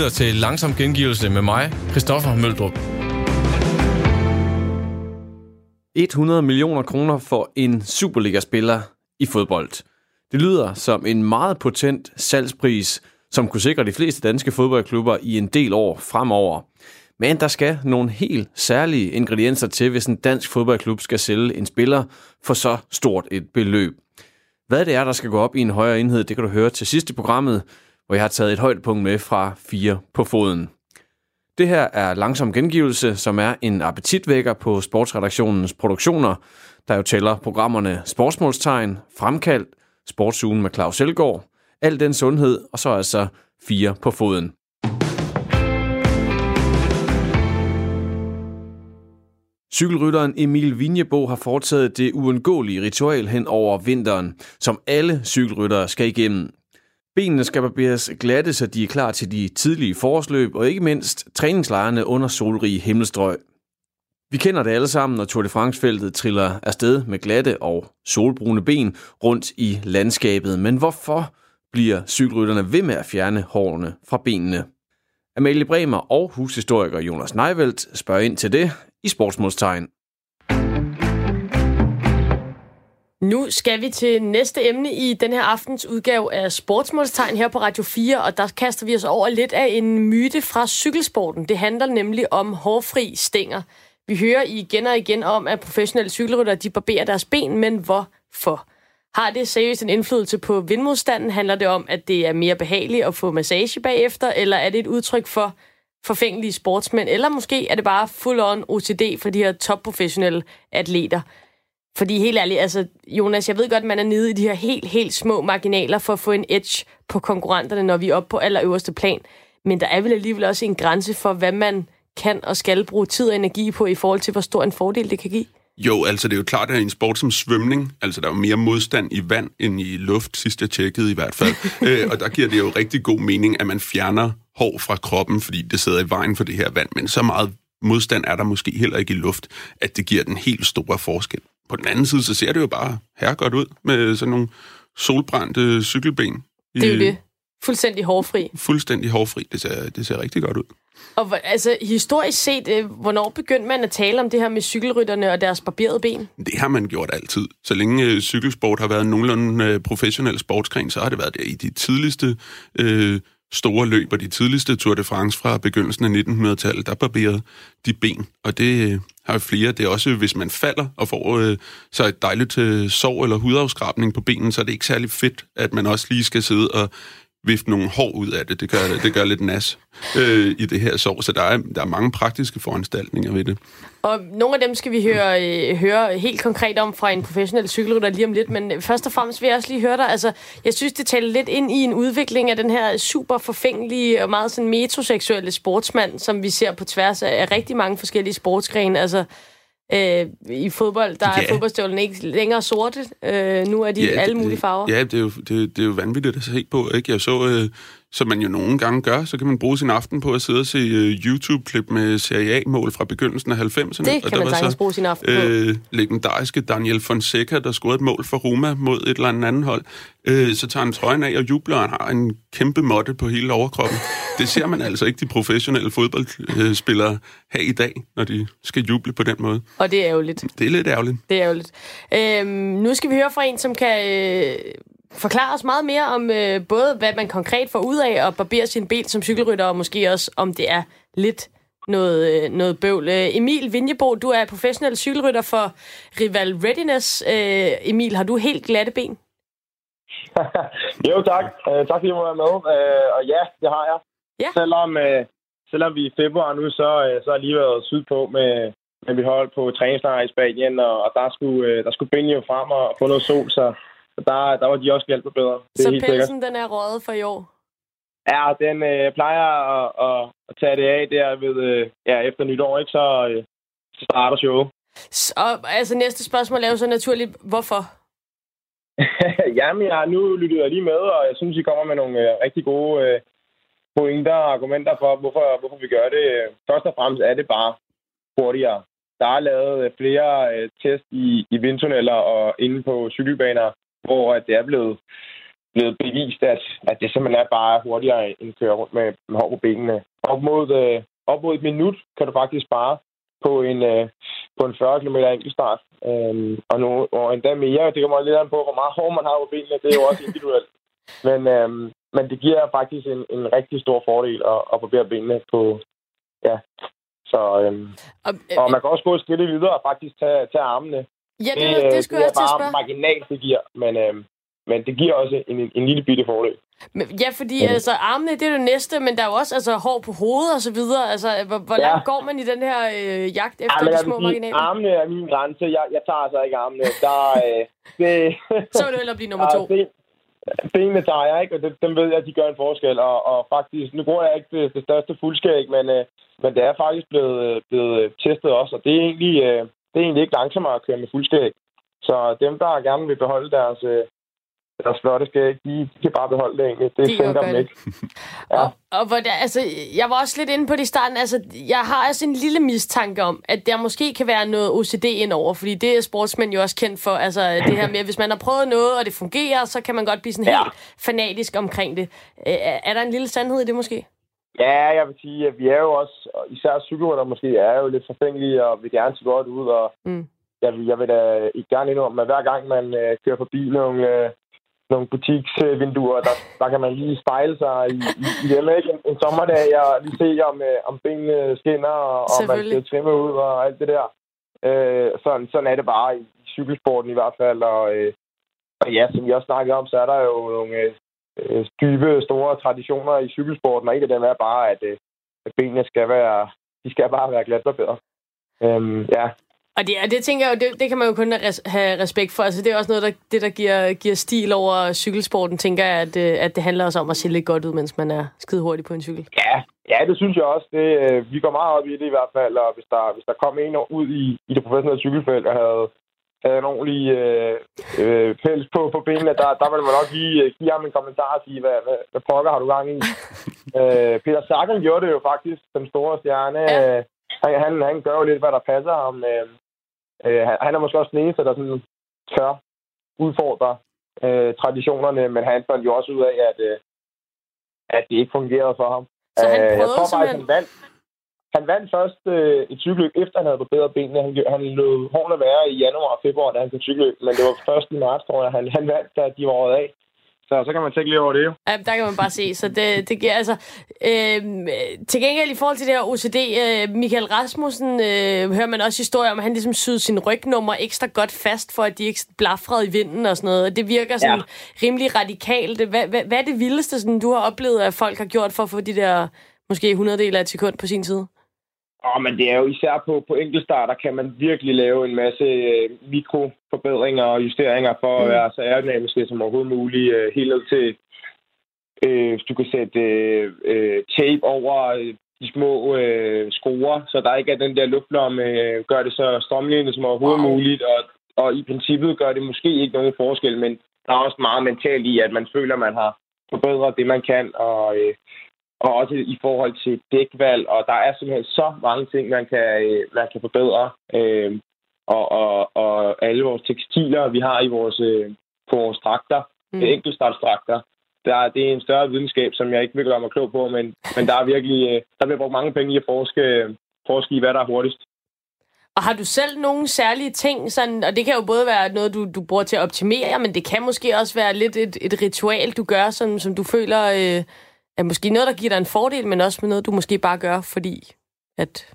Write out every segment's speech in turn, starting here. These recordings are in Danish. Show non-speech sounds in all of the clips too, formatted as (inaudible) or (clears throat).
lytter til Langsom Gengivelse med mig, Christoffer Møldrup. 100 millioner kroner for en Superliga-spiller i fodbold. Det lyder som en meget potent salgspris, som kunne sikre de fleste danske fodboldklubber i en del år fremover. Men der skal nogle helt særlige ingredienser til, hvis en dansk fodboldklub skal sælge en spiller for så stort et beløb. Hvad det er, der skal gå op i en højere enhed, det kan du høre til sidst i programmet, hvor jeg har taget et højdepunkt med fra 4 på foden. Det her er Langsom Gengivelse, som er en appetitvækker på sportsredaktionens produktioner, der jo tæller programmerne Sportsmålstegn, Fremkald, Sportsugen med Claus Elgaard, Al den sundhed, og så altså 4 på foden. Cykelrytteren Emil Vinjebo har foretaget det uundgåelige ritual hen over vinteren, som alle cykelryttere skal igennem. Benene skal barberes glatte, så de er klar til de tidlige forårsløb, og ikke mindst træningslejrene under solrige himmelstrøg. Vi kender det alle sammen, når Tour de France-feltet triller afsted med glatte og solbrune ben rundt i landskabet. Men hvorfor bliver cykelrytterne ved med at fjerne hårene fra benene? Amalie Bremer og hushistoriker Jonas Neivelt spørger ind til det i Sportsmålstegn. Nu skal vi til næste emne i den her aftens udgave af Sportsmålstegn her på Radio 4, og der kaster vi os over lidt af en myte fra cykelsporten. Det handler nemlig om hårfri stænger. Vi hører igen og igen om, at professionelle cykelryttere de barberer deres ben, men hvorfor? Har det seriøst en indflydelse på vindmodstanden? Handler det om, at det er mere behageligt at få massage bagefter, eller er det et udtryk for forfængelige sportsmænd, eller måske er det bare full-on OCD for de her topprofessionelle atleter? Fordi helt ærligt, altså, Jonas, jeg ved godt, at man er nede i de her helt, helt små marginaler for at få en edge på konkurrenterne, når vi er oppe på allerøverste plan. Men der er vel alligevel også en grænse for, hvad man kan og skal bruge tid og energi på i forhold til, hvor stor en fordel det kan give? Jo, altså det er jo klart, at en sport som svømning, altså der er jo mere modstand i vand end i luft, sidst jeg tjekkede i hvert fald. (laughs) øh, og der giver det jo rigtig god mening, at man fjerner hår fra kroppen, fordi det sidder i vejen for det her vand. Men så meget modstand er der måske heller ikke i luft, at det giver den helt store forskel. På den anden side, så ser det jo bare her godt ud med sådan nogle solbrændte cykelben. Det er jo det. Fuldstændig hårfri. Fuldstændig hårfri. Det ser, det ser rigtig godt ud. Og altså, historisk set, øh, hvornår begyndte man at tale om det her med cykelrytterne og deres barberede ben? Det har man gjort altid. Så længe øh, cykelsport har været nogenlunde øh, professionel sportsgren, så har det været der i de tidligste øh, store løb og de tidligste Tour de France fra begyndelsen af 1900-tallet, der barberede de ben. Og det øh, har jo flere. Det er også, hvis man falder og får øh, så et dejligt øh, sår eller hudafskrabning på benen, så er det ikke særlig fedt, at man også lige skal sidde og vifte nogle hår ud af det. Det gør, det gør lidt nas øh, i det her sår, så der er, der er mange praktiske foranstaltninger ved det. Og nogle af dem skal vi høre, øh, høre helt konkret om fra en professionel cykelrytter lige om lidt, men først og fremmest vil jeg også lige høre dig, altså jeg synes, det taler lidt ind i en udvikling af den her super forfængelige og meget sådan metroseksuelle sportsmand, som vi ser på tværs af, af rigtig mange forskellige sportsgrene, altså Øh, I fodbold, der ja. er fodboldstøvlen ikke længere sorte. Øh, nu er de ja, alle mulige farver. Ja, det er jo, det, det er jo vanvittigt at se på. Ikke? Jeg så, øh, som man jo nogle gange gør, så kan man bruge sin aften på at sidde og se uh, YouTube-klip med Serie A-mål fra begyndelsen af 90'erne. Det kan og der man sagtens bruge sin aften på. Øh, legendariske Daniel Fonseca, der scorede et mål for Roma mod et eller andet hold. Øh, så tager han trøjen af og jubler, og han har en kæmpe måtte på hele overkroppen. Det ser man altså ikke de professionelle fodboldspillere have i dag, når de skal juble på den måde. Og det er ærgerligt. Det er lidt ærgerligt. Det er ærgerligt. Øhm, nu skal vi høre fra en, som kan... Øh forklare os meget mere om øh, både, hvad man konkret får ud af at barbere sin ben som cykelrytter, og måske også, om det er lidt noget, øh, noget bøvl. Øh, Emil Vinjebo, du er professionel cykelrytter for Rival Readiness. Øh, Emil, har du helt glatte ben? (laughs) jo, tak. Uh, tak fordi du var med. Uh, og ja, det har jeg. Ja. Selvom, uh, selvom vi er i februar nu, så, uh, så har jeg lige været sydpå med, med vi holdt på træningslejr i Spanien, og, og der skulle, uh, der skulle benene jo frem og få noget sol, så der, der var de også hjælpet bedre. Det så pelsen, sikkert. den er røget for i år? Ja, den øh, plejer at, at, at tage det af der ved, øh, ja, efter nytår, ikke? Så, øh, så starter showet. Så, altså næste spørgsmål er jo så naturligt, hvorfor? (laughs) Jamen, jeg har nu lyttet jeg lige med, og jeg synes, I kommer med nogle øh, rigtig gode øh, pointer og argumenter for, hvorfor, hvorfor vi gør det. Først og fremmest er det bare hurtigere. Der er lavet flere øh, test i, i vindtunneller og inde på cykelbaner, hvor det er blevet blevet bevist, at, at det simpelthen er bare hurtigere end køre rundt med, med hår på benene. Op mod, øh, op mod et minut kan du faktisk spare på en, øh, på en 40 km enkeltstart. Øhm, og, nu, og endda mere. Det kommer lidt an på, hvor meget hår man har på benene. Det er jo også individuelt. (laughs) Men, øhm, men det giver faktisk en, en rigtig stor fordel at, at barbere benene på... Ja. Så, øhm, Og, øh, og man kan også gå et skridt videre og faktisk tage, tage armene. Ja, det, det, det skulle det jeg er til at bare spørge. marginalt, det giver. Men, øhm, men det giver også en, en, en lille bitte fordel. Men, ja, fordi altså, armene, det er det næste, men der er jo også altså, hår på hovedet og så videre. Altså, hvor, hvor Ja. langt går man i den her øh, jagt efter Ja, de små sige, marginaler? armene er min grænse. Jeg, jeg tager altså ikke armene. Der, øh, (laughs) det, Så vil du hellere blive nummer Ja, to. ben, benene tager jeg ikke, og det, dem ved jeg, at de gør en forskel. Og, og faktisk, nu bruger jeg ikke det, det største fuldskæg, men, øh, men det er faktisk blevet, øh, blevet testet også, og det er egentlig, øh, det er egentlig ikke langsommere at køre med fuldskæg. Så dem, der gerne vil beholde deres, øh, deres flotte skæg, de, de kan bare beholde det egentlig. Det De sænker dem ikke. Ja. Og, og hvor der, altså, jeg var også lidt inde på det i starten. Altså, jeg har altså en lille mistanke om, at der måske kan være noget OCD indover, fordi det er sportsmænd jo også kendt for. Altså, det her med, at hvis man har prøvet noget, og det fungerer, så kan man godt blive sådan Ja. helt fanatisk omkring det. Er der en lille sandhed i det måske? Ja, jeg vil sige, at vi er jo også, og især cykelrytter måske, er jo lidt forfængelige og vil gerne se godt ud. Og Mm. jeg, vil, jeg vil da ikke gerne indrømme, at hver gang man øh, kører forbi nogle, øh, nogle butiksvinduer, der, der kan man lige spejle sig i, i, i dem, ikke? En, en sommerdag og lige se, om, øh, om benene skinner, og, og man ser trimme ud og alt det der. Øh, sådan, sådan er det bare i, i cykelsporten i hvert fald. Og, øh, og ja, som vi også snakkede om, så er der jo nogle øh, dybe, store traditioner i cykelsporten, og en af dem er bare, at, øh, at benene skal være, de skal bare være glatbarberet. Øhm, ja, Og det, og det tænker jeg jo, det, det kan man jo kun res- have respekt for. Altså, det er også noget, der, det, der giver, giver stil over cykelsporten, tænker jeg, at, øh, at det handler også om at se lidt godt ud, mens man er skide hurtig på en cykel. Ja, ja, det synes jeg også. Det, øh, vi går meget op i det i hvert fald, og hvis der, hvis der kom en ud i, i det professionelle cykelfelt og havde, havde en ordentlig øh, øh, pels på, på benene, der, der ville man nok lige øh, give ham en kommentar og sige, hvad, hvad, hvad pokker har du gang i? (laughs) øh, Peter Sagan gjorde det jo faktisk, den store stjerne. Ja. Ja. Han, han, han gør jo lidt, hvad der passer ham. Øh, øh, han, er måske også den eneste, der sådan tør udfordre øh, traditionerne, men han fandt jo også ud af, at, øh, at det ikke fungerede for ham. Så han Øh, jeg prøvede tror faktisk, simpelthen- han vandt. Han vandt først øh, et cykelløb, efter han havde barberet benene. Han, han lod hårene være i januar og februar, da han kunne cykelløb. Men det var først i marts, tror jeg, han, han vandt, da de var året af. Så så kan man tænke lidt over det jo. Ja, der kan man bare se, så det, det giver altså... Øh, til gengæld i forhold til det her OCD, øh, Michael Rasmussen øh, hører man også historier om, at han ligesom syede sin rygnummer ekstra godt fast, for at de ikke blafrede i vinden og sådan noget. Og Det virker sådan ja. rimelig radikalt. Hvad, hvad, hvad er det vildeste, sådan, du har oplevet, at folk har gjort for at få de der måske 100 del af et sekund på sin side? Åh, men det er jo især på, på enkeltstarter, kan man virkelig lave en masse øh, mikroforbedringer og justeringer for at Mm. være så aerodynamiske som overhovedet muligt. Øh, helt ned til, øh, hvis du kan sætte øh, øh, tape over øh, de små øh, skruer, så der ikke er den der luftlomme, øh, gør det så strømlignet som overhovedet Wow. muligt, og, og i princippet gør det måske ikke nogen forskel, men der er også meget mentalt i, at man føler, at man har forbedret det, man kan, og, øh, og også i forhold til dækvalg, og der er simpelthen så mange ting, man kan, øh, man kan forbedre. Øh, og, og, og alle vores tekstiler, vi har i vores, øh, på vores dragter, Mm. mm. enkeltstartsdragter, der, er- det er en større videnskab, som jeg ikke vil gøre mig klog på, men, men der er virkelig, øh, der bliver brugt mange penge i at forske, forske i, hvad der er hurtigst. Og har du selv nogle særlige ting, sådan, og det kan jo både være noget, du, du bruger til at optimere, men det kan måske også være lidt et, et ritual, du gør, som, som du føler øh, er måske noget, der giver dig en fordel, men også med noget, du måske bare gør, fordi at...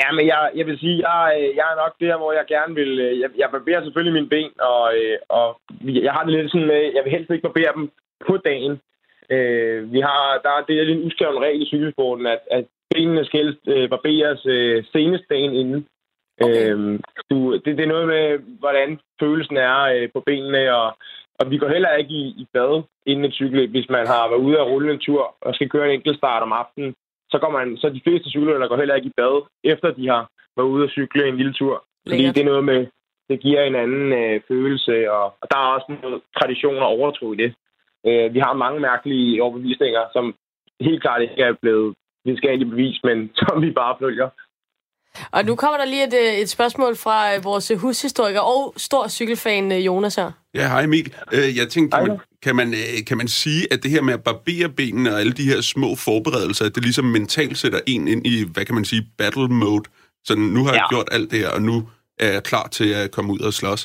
Ja, men jeg, jeg vil sige, jeg, jeg er nok der, hvor jeg gerne vil... øh, Jeg, jeg barberer selvfølgelig mine ben, og, øh, og jeg har det lidt sådan med, jeg vil helst ikke barbere dem på dagen. Øh, vi har, der er det er en uskreven regel i cykelsporten, at, at benene skal helst øh, barberes øh, senest dagen inden. Okay. Øh, du, det, det er noget med, hvordan følelsen er øh, på benene, og, og vi går heller ikke i, i bad inden et cykelløb, hvis man har været ude og rulle en tur og skal køre en enkelt start om aftenen så går man, så de fleste cykelryttere går heller ikke i bad, efter de har været ude og cykle en lille tur. Fordi Lækkert. det er noget med, det giver en anden øh, følelse, og, og der er også noget tradition og overtro i det. Øh, vi har mange mærkelige overbevisninger, som helt klart ikke er blevet videnskabeligt bevist, men (laughs) som vi bare følger. Og nu kommer der lige et, øh, et spørgsmål fra øh, vores hushistoriker og stor cykelfan øh, Jonas her. Ja, hej Emil. Øh, Jeg tænkte, kan man, kan man, øh, kan man sige, at det her med at barbere benene og alle de her små forberedelser, at det ligesom mentalt sætter en ind i, hvad kan man sige, battle mode? Så nu har ja. jeg gjort alt det her, og nu er jeg klar til at komme ud og slås.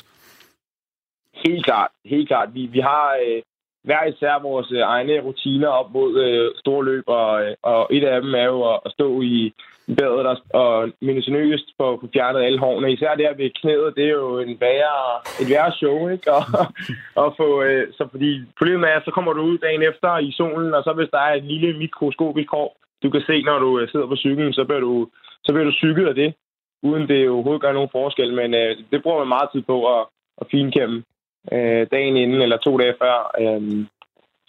Helt klart, helt klart. Vi, vi har øh, hver især vores øh, egne rutiner op mod øh, store løb, og, øh, og et af dem er jo at, at stå i og, og minutiøst på, på fjernet alle hårene. Især der ved knæet, det er jo en værre, et værre show, ikke? Og, (laughs) og få, øh, så fordi problemet er, så kommer du ud dagen efter i solen, og så hvis der er et lille mikroskopisk hår, du kan se, når du øh, sidder på cyklen, så bliver du, så bliver du cyklet af det, uden det overhovedet gør nogen forskel. Men øh, det bruger man meget tid på at, at finkæmme øh, dagen inden eller to dage før. Øh,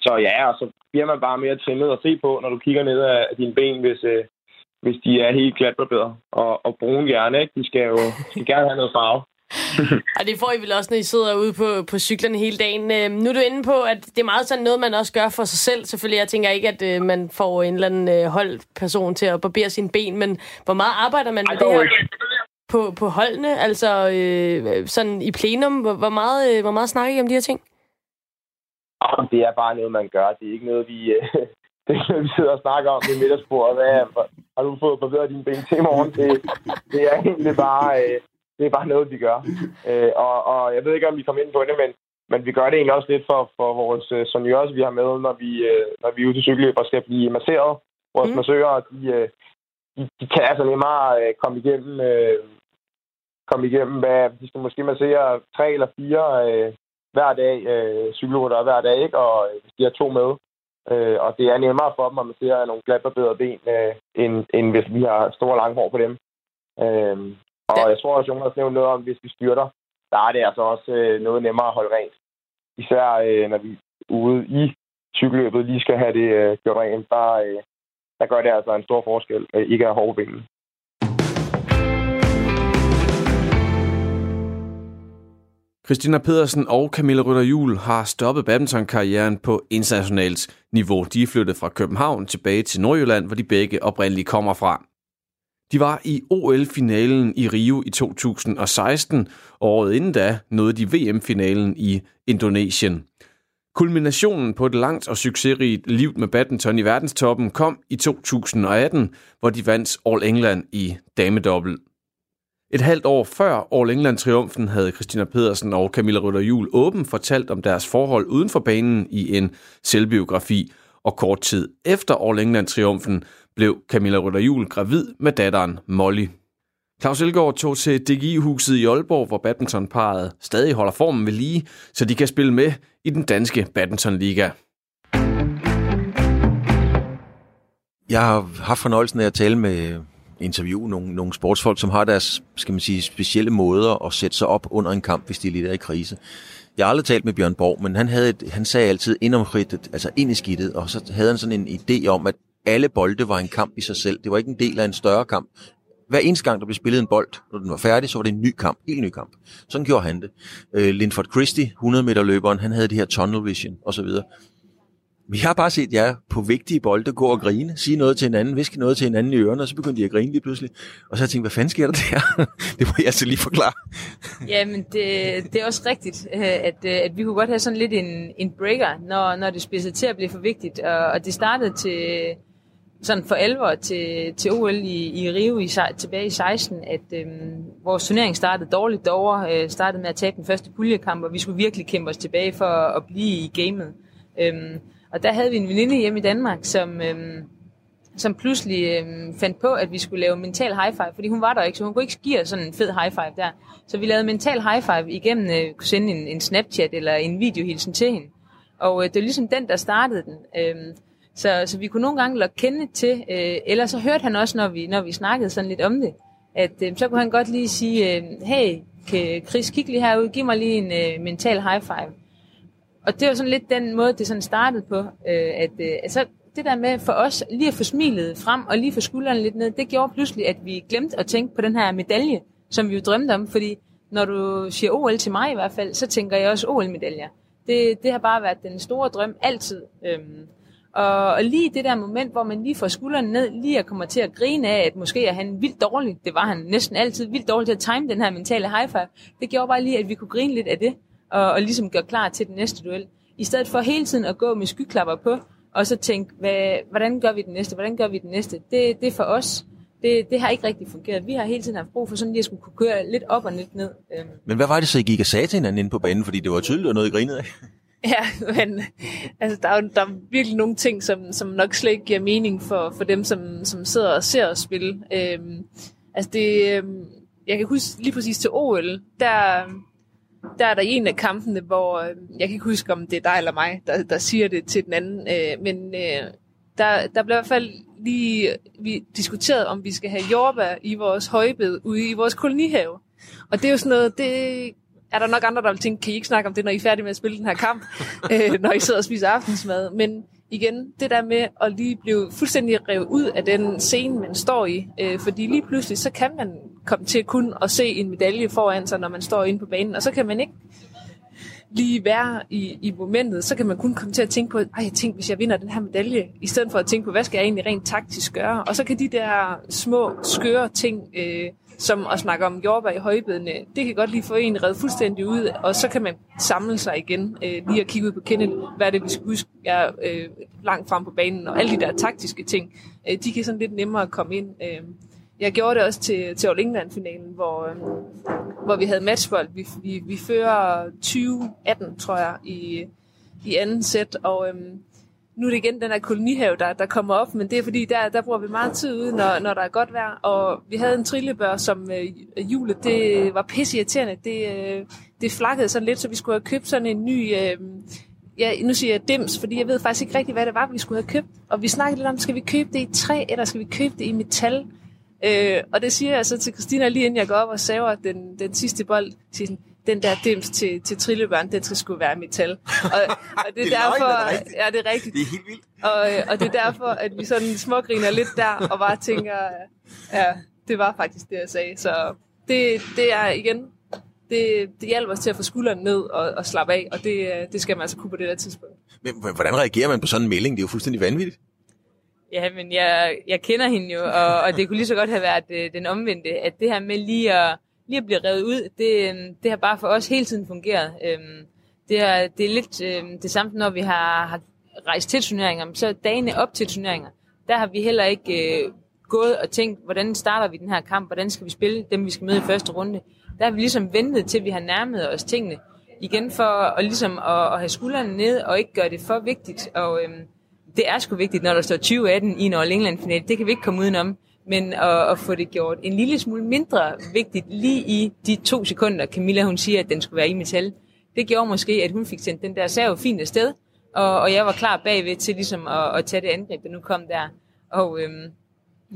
så ja, og så bliver man bare mere trimmet at se på, når du kigger ned af dine ben, hvis, øh, hvis de er helt glatbarberet. Og, og brune gerne, ikke? De skal jo de skal gerne have noget farve. (laughs) og det får I vel også, når I sidder ude på, på cyklerne hele dagen. Øh, nu er du inde på, at det er meget sådan noget, man også gør for sig selv. Selvfølgelig, jeg tænker ikke, at øh, man får en eller anden øh, holdperson til at barbere sine ben, men hvor meget arbejder man med det her på, på holdene? Altså øh, sådan i plenum, hvor, hvor, meget, øh, hvor meget snakker I om de her ting? Det er bare noget, man gør. Det er ikke noget, vi, øh, (laughs) det er noget, vi sidder og snakker om i middagsbordet. Hvad, har du fået barberet dine ben til i morgen? (laughs) Det, det er egentlig bare... Øh, det er bare noget, vi gør. Øh, og, og jeg ved ikke, om vi kommer ind på det, men, men vi gør det egentlig også lidt for, for vores øh, seniorer, vi har med, når vi, øh, når vi er ude til cykelløb og skal blive masseret. Vores mm. massører, de, øh, de, de kan altså nemmere øh, komme igennem, øh, komme igennem hvad, de skal måske massere tre eller fire øh, hver dag, øh, cykelrytter hver dag, ikke? og øh, de har to med. Øh, og det er nemmere for dem at massere nogle glatbarbederede ben, øh, end, end hvis vi har store lange hår på dem. Øh, og jeg tror også, Jonas nævnte noget om, hvis vi styrter, der er det altså også øh, noget nemmere at holde rent. Især øh, når vi ude i cykelløbet lige skal have det øh, gjort rent, der, øh, der gør det altså en stor forskel, øh, ikke at have hårde ben. Christina Pedersen og Camilla Rytter Jul har stoppet badmintonkarrieren på internationalt niveau. De er flyttet fra København tilbage til Nordjylland, hvor de begge oprindeligt kommer fra. De var i OL-finalen i Rio i 2016, og året inden da nåede de VM-finalen i Indonesien. Kulminationen på et langt og succesrigt liv med badminton i verdenstoppen kom i 2018, hvor de vandt All England i damedobbelt. Et halvt år før All England-triumfen havde Christina Pedersen og Camilla Rytter Jul åben fortalt om deres forhold uden for banen i en selvbiografi, og kort tid efter All England-triumfen blev Camilla Rytter Jul gravid med datteren Molly. Claus Elgaard tog til DGI-huset i Aalborg, hvor badmintonparet stadig holder formen ved lige, så de kan spille med i den danske badmintonliga. Jeg har haft fornøjelsen af at tale med interviewe nogle, nogle sportsfolk, som har deres skal man sige, specielle måder at sætte sig op under en kamp, hvis de lidt er i krise. Jeg har aldrig talt med Bjørn Borg, men han, havde et, han sagde altid ind om ridtet, altså ind i skidtet, og så havde han sådan en idé om, at alle bolde var en kamp i sig selv. Det var ikke en del af en større kamp. Hver eneste gang, der blev spillet en bold, når den var færdig, så var det en ny kamp. Helt ny kamp. Sådan gjorde han det. Øh, Linford Christie, 100 meter løberen, han havde det her tunnel vision osv. Vi har bare set jer på vigtige bolde gå og grine, sige noget til hinanden, viske noget til hinanden i ørerne, og så begyndte de at grine lige pludselig. Og så har jeg tænkt, hvad fanden sker der der? (laughs) det må jeg altså lige forklare. (laughs) Jamen, det, det er også rigtigt, øh, at, øh, at vi kunne godt have sådan lidt en, en breaker, når, når det spidsede til at blive for vigtigt. Og, og det startede til, sådan for alvor til, til OL i, i Rio i, tilbage i 16, at øhm, vores turnering startede dårligt derovre, øh, startede med at tabe den første puljekamp, og vi skulle virkelig kæmpe os tilbage for at, at blive i gamet. Øhm, og der havde vi en veninde hjemme i Danmark, som, øhm, som pludselig øhm, fandt på, at vi skulle lave mental high five, fordi hun var der ikke, så hun kunne ikke give os sådan en fed high five der. Så vi lavede mental high five igennem, øh, kunne sende en, en Snapchat eller en videohilsen til hende. Og øh, det var ligesom den, der startede den. Øhm, så, så vi kunne nogle gange lokke kende til, øh, eller så hørte han også, når vi, når vi snakkede sådan lidt om det, at øh, så kunne han godt lige sige, øh, hey Chris, kig lige herud, giv mig lige en øh, mental high five. Og det var sådan lidt den måde, det sådan startede på, øh, at øh, altså, det der med for os lige at få smilet frem og lige få skuldrene lidt ned, det gjorde pludselig, at vi glemte at tænke på den her medalje, som vi jo drømte om, fordi når du siger OL til mig i hvert fald, så tænker jeg også OL-medaljer. Det, det har bare været den store drøm altid. Øhm, og, og lige det der moment, hvor man lige får skuldrene ned, lige at komme til at grine af, at måske er han vildt dårlig, det var han næsten altid, vildt dårlig til at time den her mentale high five, det gjorde bare lige, at vi kunne grine lidt af det, og, og ligesom gøre klar til den næste duel. i stedet for hele tiden at gå med skyklapper på, og så tænke, hvad, hvordan gør vi det næste, hvordan gør vi det næste, det, det er for os. Det, det har ikke rigtig fungeret. Vi har hele tiden haft brug for sådan lige at skulle kunne køre lidt op og lidt ned. Øhm. Men hvad var det så, I gik og sagde til hinanden inde på banen? Fordi det var tydeligt, at noget I grinede af. (laughs) Ja, men altså, der, er, jo- der er virkelig nogle ting, som, som nok slet ikke giver mening for, for dem, som, som sidder og ser os spille. Øhm, altså det, øhm, jeg kan huske lige præcis til OL, der, der er der en af kampene, hvor øh, jeg kan ikke huske, om det er dig eller mig, der, der siger det til den anden, øh, men øh, der, der blev i hvert fald lige øh, vi diskuteret, om vi skal have jordbær i vores højbed ude i vores kolonihave. Og det er jo sådan noget, det er der nok andre, der vil tænke, kan I ikke snakke om det, når I er færdige med at spille den her kamp, (laughs) øh, når I sidder og spiser aftensmad. Men igen, det der med at lige blive fuldstændig revet ud af den scene, man står i. Øh, fordi lige pludselig, så kan man komme til kun at se en medalje foran sig, når man står inde på banen. Og så kan man ikke lige være i, i momentet, så kan man kun komme til at tænke på, ej, jeg tænker, hvis jeg vinder den her medalje, i stedet for at tænke på, hvad skal jeg egentlig rent taktisk gøre? Og så kan de der små, skøre ting, øh, som at snakke om jordbær i højbedene, det kan godt lige få en reddet fuldstændig ud, og så kan man samle sig igen, øh, lige at kigge ud på Kenneth, hvad er det, vi skal huske, jeg er øh, langt frem på banen, og alle de der taktiske ting, øh, de kan sådan lidt nemmere komme ind. Øh, jeg gjorde det også til, til All England-finalen, hvor, øh, hvor vi havde matchbold. Vi, vi, vi fører 20-18, tror jeg, i, i anden sæt, og Øh, nu er det igen den her kolonihave, der, der kommer op, men det er fordi, der, der bruger vi meget tid ude, når, når der er godt vejr, og vi havde en trillebør, som øh, hjulet, det var pisse irriterende, det, øh, det flakkede sådan lidt, så vi skulle have købt sådan en ny, øh, ja, nu siger jeg dims, fordi jeg ved faktisk ikke rigtig, hvad det var, vi skulle have købt, og vi snakkede lidt om, skal vi købe det i træ, eller skal vi købe det i metal? Øh, og det siger jeg så til Christina lige inden jeg går op og saver den, den sidste bold. Siger sådan, den der dims til, til trillebørn, den skal sgu være metal. Og, og det er, (laughs) Det er løgn, derfor, er det rigtigt? ja, det er rigtigt. Det er helt vildt. Og, og det er derfor, at vi sådan smågriner lidt der, og bare tænker, ja, det var faktisk det, jeg sagde. Så det, det er igen, det, det hjælper os til at få skulderen ned og, og slappe af, og det, det skal man altså kunne på det der tidspunkt. Men hvordan reagerer man på sådan en melding? Det er jo fuldstændig vanvittigt. Ja, men jeg, jeg kender hende jo, og, og det kunne lige så godt have været øh, den omvendte, at det her med lige at, lige at blive revet ud, det, øhm, det har bare for os hele tiden fungeret. Øhm, det, er, det er lidt øhm, det samme, når vi har, har rejst til turneringer, men så dagene op til turneringer, der har vi heller ikke øh, gået og tænkt, hvordan starter vi den her kamp, hvordan skal vi spille dem, vi skal møde i første runde. Der har vi ligesom ventet til, vi har nærmet os tingene, igen for at, ligesom at, at have skuldrene ned og ikke gøre det for vigtigt. Og øhm, det er sgu vigtigt, når der står 2018 i en All England final. Det kan vi ikke komme udenom. Men at, at få det gjort en lille smule mindre vigtigt lige i de to sekunder, Camilla hun siger, at den skulle være i metal. Det gjorde måske, at hun fik sendt den der serve fint afsted, og, og jeg var klar bagved til ligesom at, at tage det angreb, der nu kom der. Og øhm,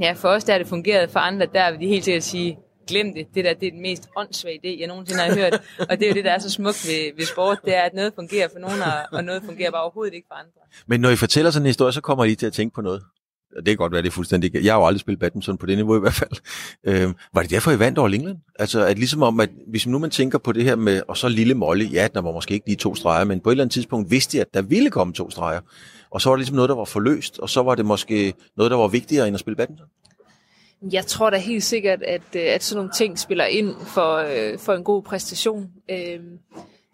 ja, for os der det fungeret, for andre der vil de helt sikkert sige, glem det, det der det er den mest åndssvage idé, jeg nogensinde har hørt. (laughs) Og det er jo det, der er så smukt ved, ved sport, det er, at noget fungerer for nogen, og- og noget fungerer bare overhovedet ikke for andre. Men når I fortæller sådan en historie, så kommer I lige til at tænke på noget. Det kan godt være, det er fuldstændig... Jeg har jo aldrig spillet badminton på det niveau i hvert fald. (laughs) Øhm, var det derfor, I vandt over England? Altså, at ligesom om, at hvis nu man tænker på det her med, og så lille Molly, ja, der var måske ikke lige to streger, men på et eller andet tidspunkt vidste jeg, at der ville komme to streger. Og så var det ligesom noget, der var forløst, og så var det måske noget, der var vigtigere end at spille badminton. Jeg tror da helt sikkert, at, øh, at sådan nogle ting spiller ind for, øh, for en god præstation. Øh,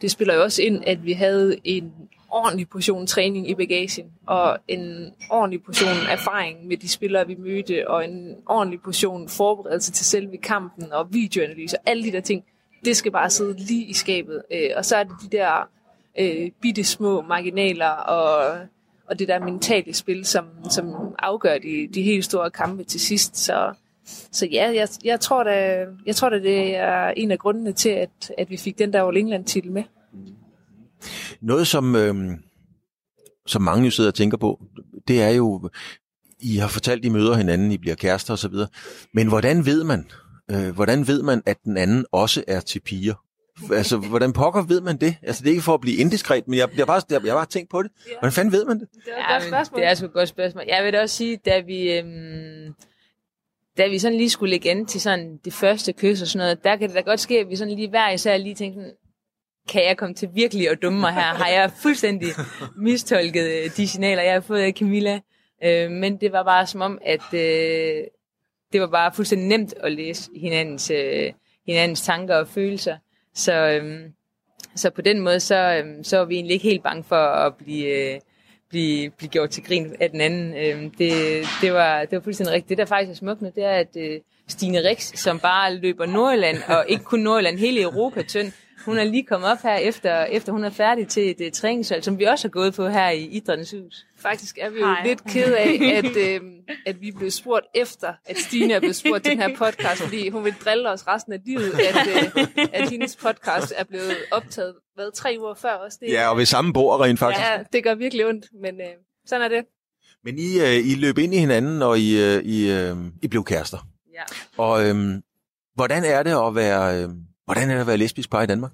det spiller jo også ind, at vi havde en ordentlig portion træning i bagagen, og en ordentlig portion erfaring med de spillere, vi mødte, og en ordentlig portion forberedelse til selve kampen, og videoanalyse, og alle de der ting. Det skal bare sidde lige i skabet. Øh, og så er det de der øh, bitte små marginaler, og og det der mentale spil, som, som afgør de, de helt store kampe til sidst. Så, så ja, jeg, jeg, tror da, jeg tror da, det er en af grundene til, at, at vi fik den der All England-titel med. Mm. Noget, som, øhm, som mange jo sidder og tænker på, det er jo, I har fortalt, I møder hinanden, I bliver kærester osv., men hvordan ved man, øh, hvordan ved man, at den anden også er til piger? Altså, hvordan pokker ved man det? Altså, det er ikke for at blive indiskret, men jeg, jeg, bare, jeg, jeg bare tænkt på det. Hvordan fanden ved man det? Det er et Ja, godt spørgsmål. Det er sgu et godt spørgsmål. Jeg vil da også sige, da vi, øhm, da vi sådan lige skulle lægge an til sådan det første kys og sådan noget, der kan det da godt ske, at vi sådan lige hver især lige tænkte sådan, kan jeg komme til virkelig at dumme mig her? Har jeg fuldstændig (laughs) mistolket øh, de signaler, jeg har fået af Camilla? Øh, men det var bare som om, at øh, det var bare fuldstændig nemt at læse hinandens, øh, hinandens tanker og følelser. Så, øhm, så på den måde, så, øhm, så er vi egentlig ikke helt bange for at blive, øh, blive, blive gjort til grin af den anden. Øhm, det, det, var, det var fuldstændig rigtigt. Det, der faktisk er smukt nu, det er, at øh, Stine Rix, som bare løber Nordjylland, og ikke kun Nordjylland, hele Europa tynd, hun er lige kommet op her, efter, efter hun er færdig til et uh, træningsvalg, som vi også har gået på her i Idrættens Hus. Faktisk er vi jo Hej. lidt ked af, at, øh, at vi blev spurgt efter, at Stine er blevet spurgt til den her podcast, fordi hun vil drille os resten af livet, at, øh, at hendes podcast er blevet optaget hvad, tre uger før også. Det, ja, og ved samme bord rent faktisk. Ja, det gør virkelig ondt, men øh, sådan er det. Men I, øh, I løb ind i hinanden, og I, øh, I, øh, I blev kærester. Ja. Og øh, hvordan er det at være... Øh, Hvordan er det at være lesbisk par i Danmark?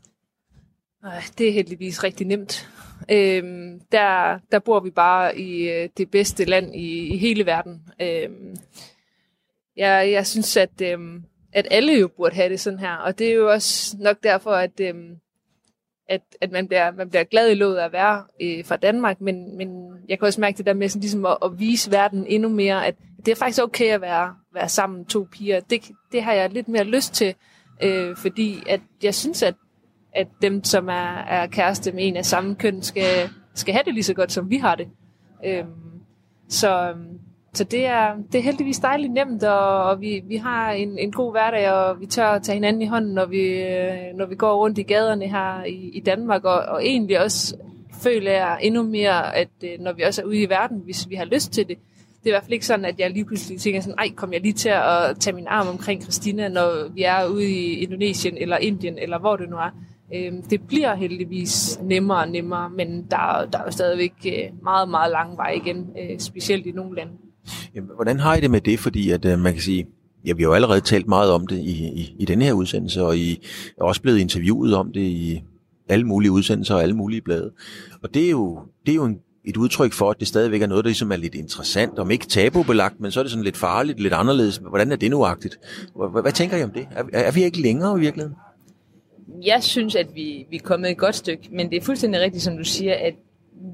Det er heldigvis rigtig nemt. Øhm, der, der bor vi bare i øh, det bedste land i, i hele verden. Øhm, jeg, jeg synes, at, øhm, at alle jo burde have det sådan her, og det er jo også nok derfor, at, øhm, at, at man, bliver, man bliver glad i låget at være øh, fra Danmark, men, men jeg kan også mærke det der med sådan, ligesom at, at vise verden endnu mere, at det er faktisk okay at være, være sammen to piger. Det, det har jeg lidt mere lyst til, øh, fordi at jeg synes, at, at dem, som er, er kæreste med en af samme køn, skal, skal have det lige så godt, som vi har det. Øh, så, så det er, det er heldigvis dejligt nemt, og, og vi, vi har en, en god hverdag, og vi tør at tage hinanden i hånden, når vi, øh, når vi går rundt i gaderne her i, i Danmark, og, og egentlig også føler jeg endnu mere, at øh, når vi også er ude i verden, hvis vi har lyst til det, det er i hvert fald ikke sådan, at jeg lige pludselig tænker sådan, ej, kom jeg lige til at tage min arm omkring Christina, når vi er ude i Indonesien eller Indien, eller hvor det nu er. Øhm, det bliver heldigvis nemmere og nemmere, men der, der er jo stadigvæk øh, meget, meget lang vej igen, øh, specielt i nogle lande. Jamen, hvordan har I det med det? Fordi at øh, man kan sige, ja, vi har jo allerede talt meget om det i, i, i denne her udsendelse, og I er også blevet interviewet om det i alle mulige udsendelser og alle mulige blade. Og det er jo, det er jo en et udtryk for, at det stadigvæk er noget, der ligesom er lidt interessant, om ikke tabubelagt, men så er det sådan lidt farligt, lidt anderledes. Hvordan er det nuagtigt? Hvad, hvad tænker I om det? Er, er vi ikke længere i virkeligheden? Jeg synes, at vi, vi er kommet et godt stykke, men det er fuldstændig rigtigt, som du siger, at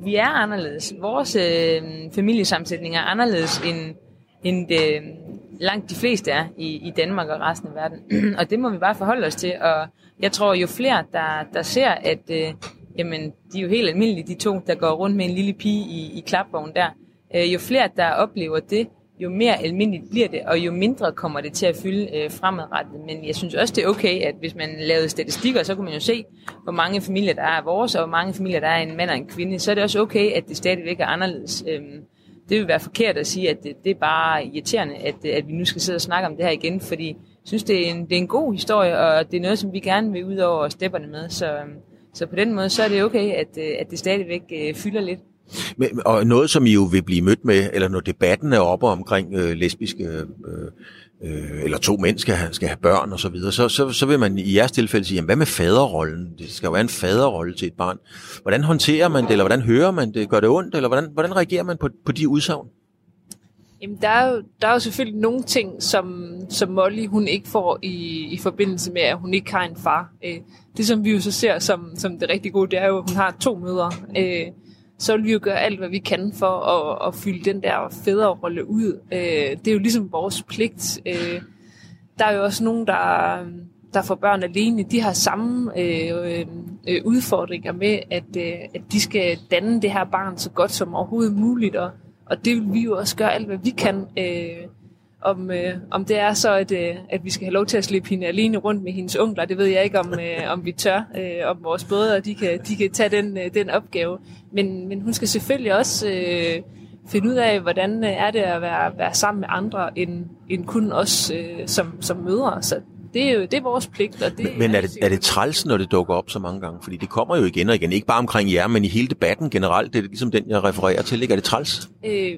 vi er anderledes. Vores øh, familiesammensætning er anderledes, end, end det, øh, langt de fleste er i, i Danmark og resten af verden. (clears throat) og det må vi bare forholde os til, og jeg tror, jo flere, der, der ser, at øh, jamen, de er jo helt almindelige, de to, der går rundt med en lille pige i, i klapvogn der. Øh, jo flere, der oplever det, jo mere almindeligt bliver det, og jo mindre kommer det til at fylde øh, fremadrettet. Men jeg synes også, det er okay, at hvis man lavede statistikker, så kunne man jo se, hvor mange familier der er vores, og hvor mange familier der er en mand og en kvinde. Så er det også okay, at det stadigvæk er anderledes. Øh, det vil være forkert at sige, at det, det er bare irriterende, at, at vi nu skal sidde og snakke om det her igen, fordi jeg synes, det er en, det er en god historie, og det er noget, som vi gerne vil ud over stepperne med. Så, øhm, så på den måde, så er det okay, at, øh, at det stadigvæk øh, fylder lidt. Men, og noget, som I jo vil blive mødt med, eller når debatten er oppe omkring øh, lesbiske, øh, øh, eller to mænd skal have, skal have børn og så videre, så, så, så vil man i jeres tilfælde sige, jamen, hvad med faderrollen? Det skal jo være en faderrolle til et barn. Hvordan håndterer man det, eller hvordan hører man det? Gør det ondt, eller hvordan, hvordan reagerer man på, på de udsagn? Jamen, der er, jo, der er jo selvfølgelig nogle ting, som, som Molly hun ikke får i, i forbindelse med, at hun ikke har en far. Øh, det, som vi jo så ser som, som det rigtig gode, det er jo, at hun har to mødre. Øh, så vil vi jo gøre alt, hvad vi kan for at, at fylde den der fædrerolle ud. Øh, det er jo ligesom vores pligt. Øh, der er jo også nogen, der, der får børn alene. De har samme øh, øh, udfordringer med, at, øh, at de skal danne det her barn så godt som overhovedet muligt. Og, og det vil vi jo også gøre alt, hvad vi kan. Øh, om, øh, om det er så, at, øh, at vi skal have lov til at slippe hende alene rundt med hendes onkler, det ved jeg ikke, om, øh, om vi tør. Øh, om vores brødre, de kan, de kan tage den, øh, den opgave. Men, men hun skal selvfølgelig også øh, finde ud af, hvordan er det at være, være sammen med andre, end, end kun os øh, som, som mødre. Så det er jo det er vores pligt. Og det men men er, det, er det træls, når det dukker op så mange gange? Fordi det kommer jo igen og igen. Ikke bare omkring jer, men i hele debatten generelt. Det er ligesom den, jeg refererer til. Ikke? Er det træls? Øh,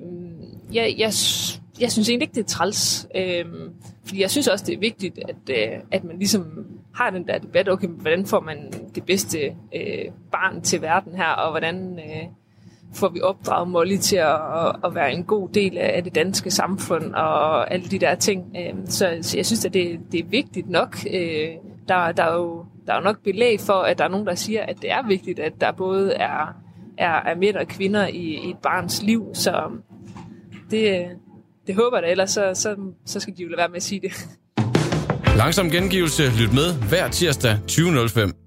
jeg, jeg jeg synes egentlig ikke, det er træls. Øh, fordi jeg synes også, det er vigtigt, at, øh, at man ligesom har den der debat, okay, hvordan får man det bedste øh, barn til verden her, og hvordan øh, får vi opdraget Molly til at, at, være en god del af det danske samfund, og alle de der ting. Øhm, så, så jeg synes, at det, det er vigtigt nok. Øh, der, der, er jo, der er jo nok belæg for, at der er nogen, der siger, at det er vigtigt, at der både er, er, er mænd og kvinder i, i et barns liv, så det, det håber jeg da, ellers så, så, så skal de jo lade være med at sige det. Langsom gengivelse. Lyt med hver tirsdag 20.05.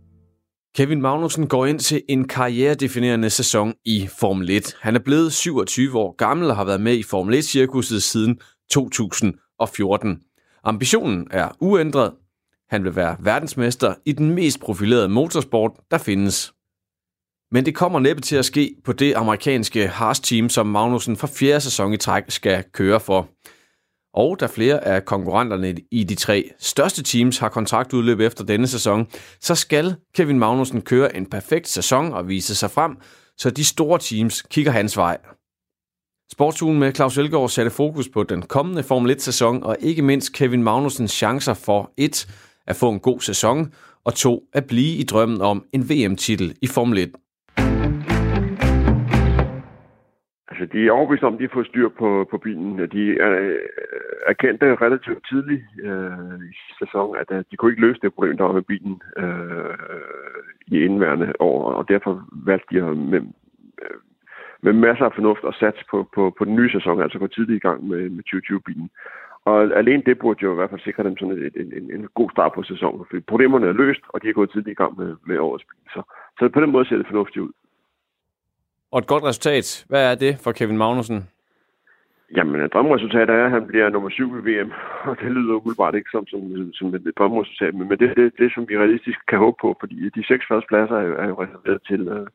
Kevin Magnussen går ind til en karrieredefinerende sæson i Formel 1. Han er blevet 27 år gammel og har været med i Formel 1-cirkuset siden 2014. Ambitionen er uændret. Han vil være verdensmester i den mest profilerede motorsport, der findes. Men det kommer næppe til at ske på det amerikanske Haas-team, som Magnussen for fjerde sæson i træk skal køre for. Og da flere af konkurrenterne i de tre største teams har kontraktudløb efter denne sæson, så skal Kevin Magnussen køre en perfekt sæson og vise sig frem, så de store teams kigger hans vej. Sportsugen med Claus Elgaard satte fokus på den kommende Formel 1-sæson, og ikke mindst Kevin Magnusens chancer for 1. at få en god sæson, og 2. at blive i drømmen om en VM-titel i Formel 1. Altså, de er overbevist om, at de har fået styr på, på bilen. De er, øh, erkendte øh, relativt tidligt øh, i sæsonen, at, øh, de kunne ikke løse det problem, der var med bilen øh, i indværende år, og derfor valgte de med, øh, med masser af fornuft at satse på, på, på den nye sæson, altså gå tidligt i gang med, med 2020-bilen. Og alene det burde jo i hvert fald sikre dem sådan en, en, en, en god start på sæsonen, for problemerne er løst, og de er gået tidligt i gang med, med årets bil. Så, så på den måde ser det fornuftigt ud. Og et godt resultat, hvad er det for Kevin Magnussen? Jamen, øh, drømmeresultatet er, at han bliver nummer syv i VM, (laughs) og det lyder umiddelbart ikke som, som, som et drømresultat, men det er det, det, som vi realistisk kan håbe på, fordi de seks første pladser er, er jo reserveret til, uh,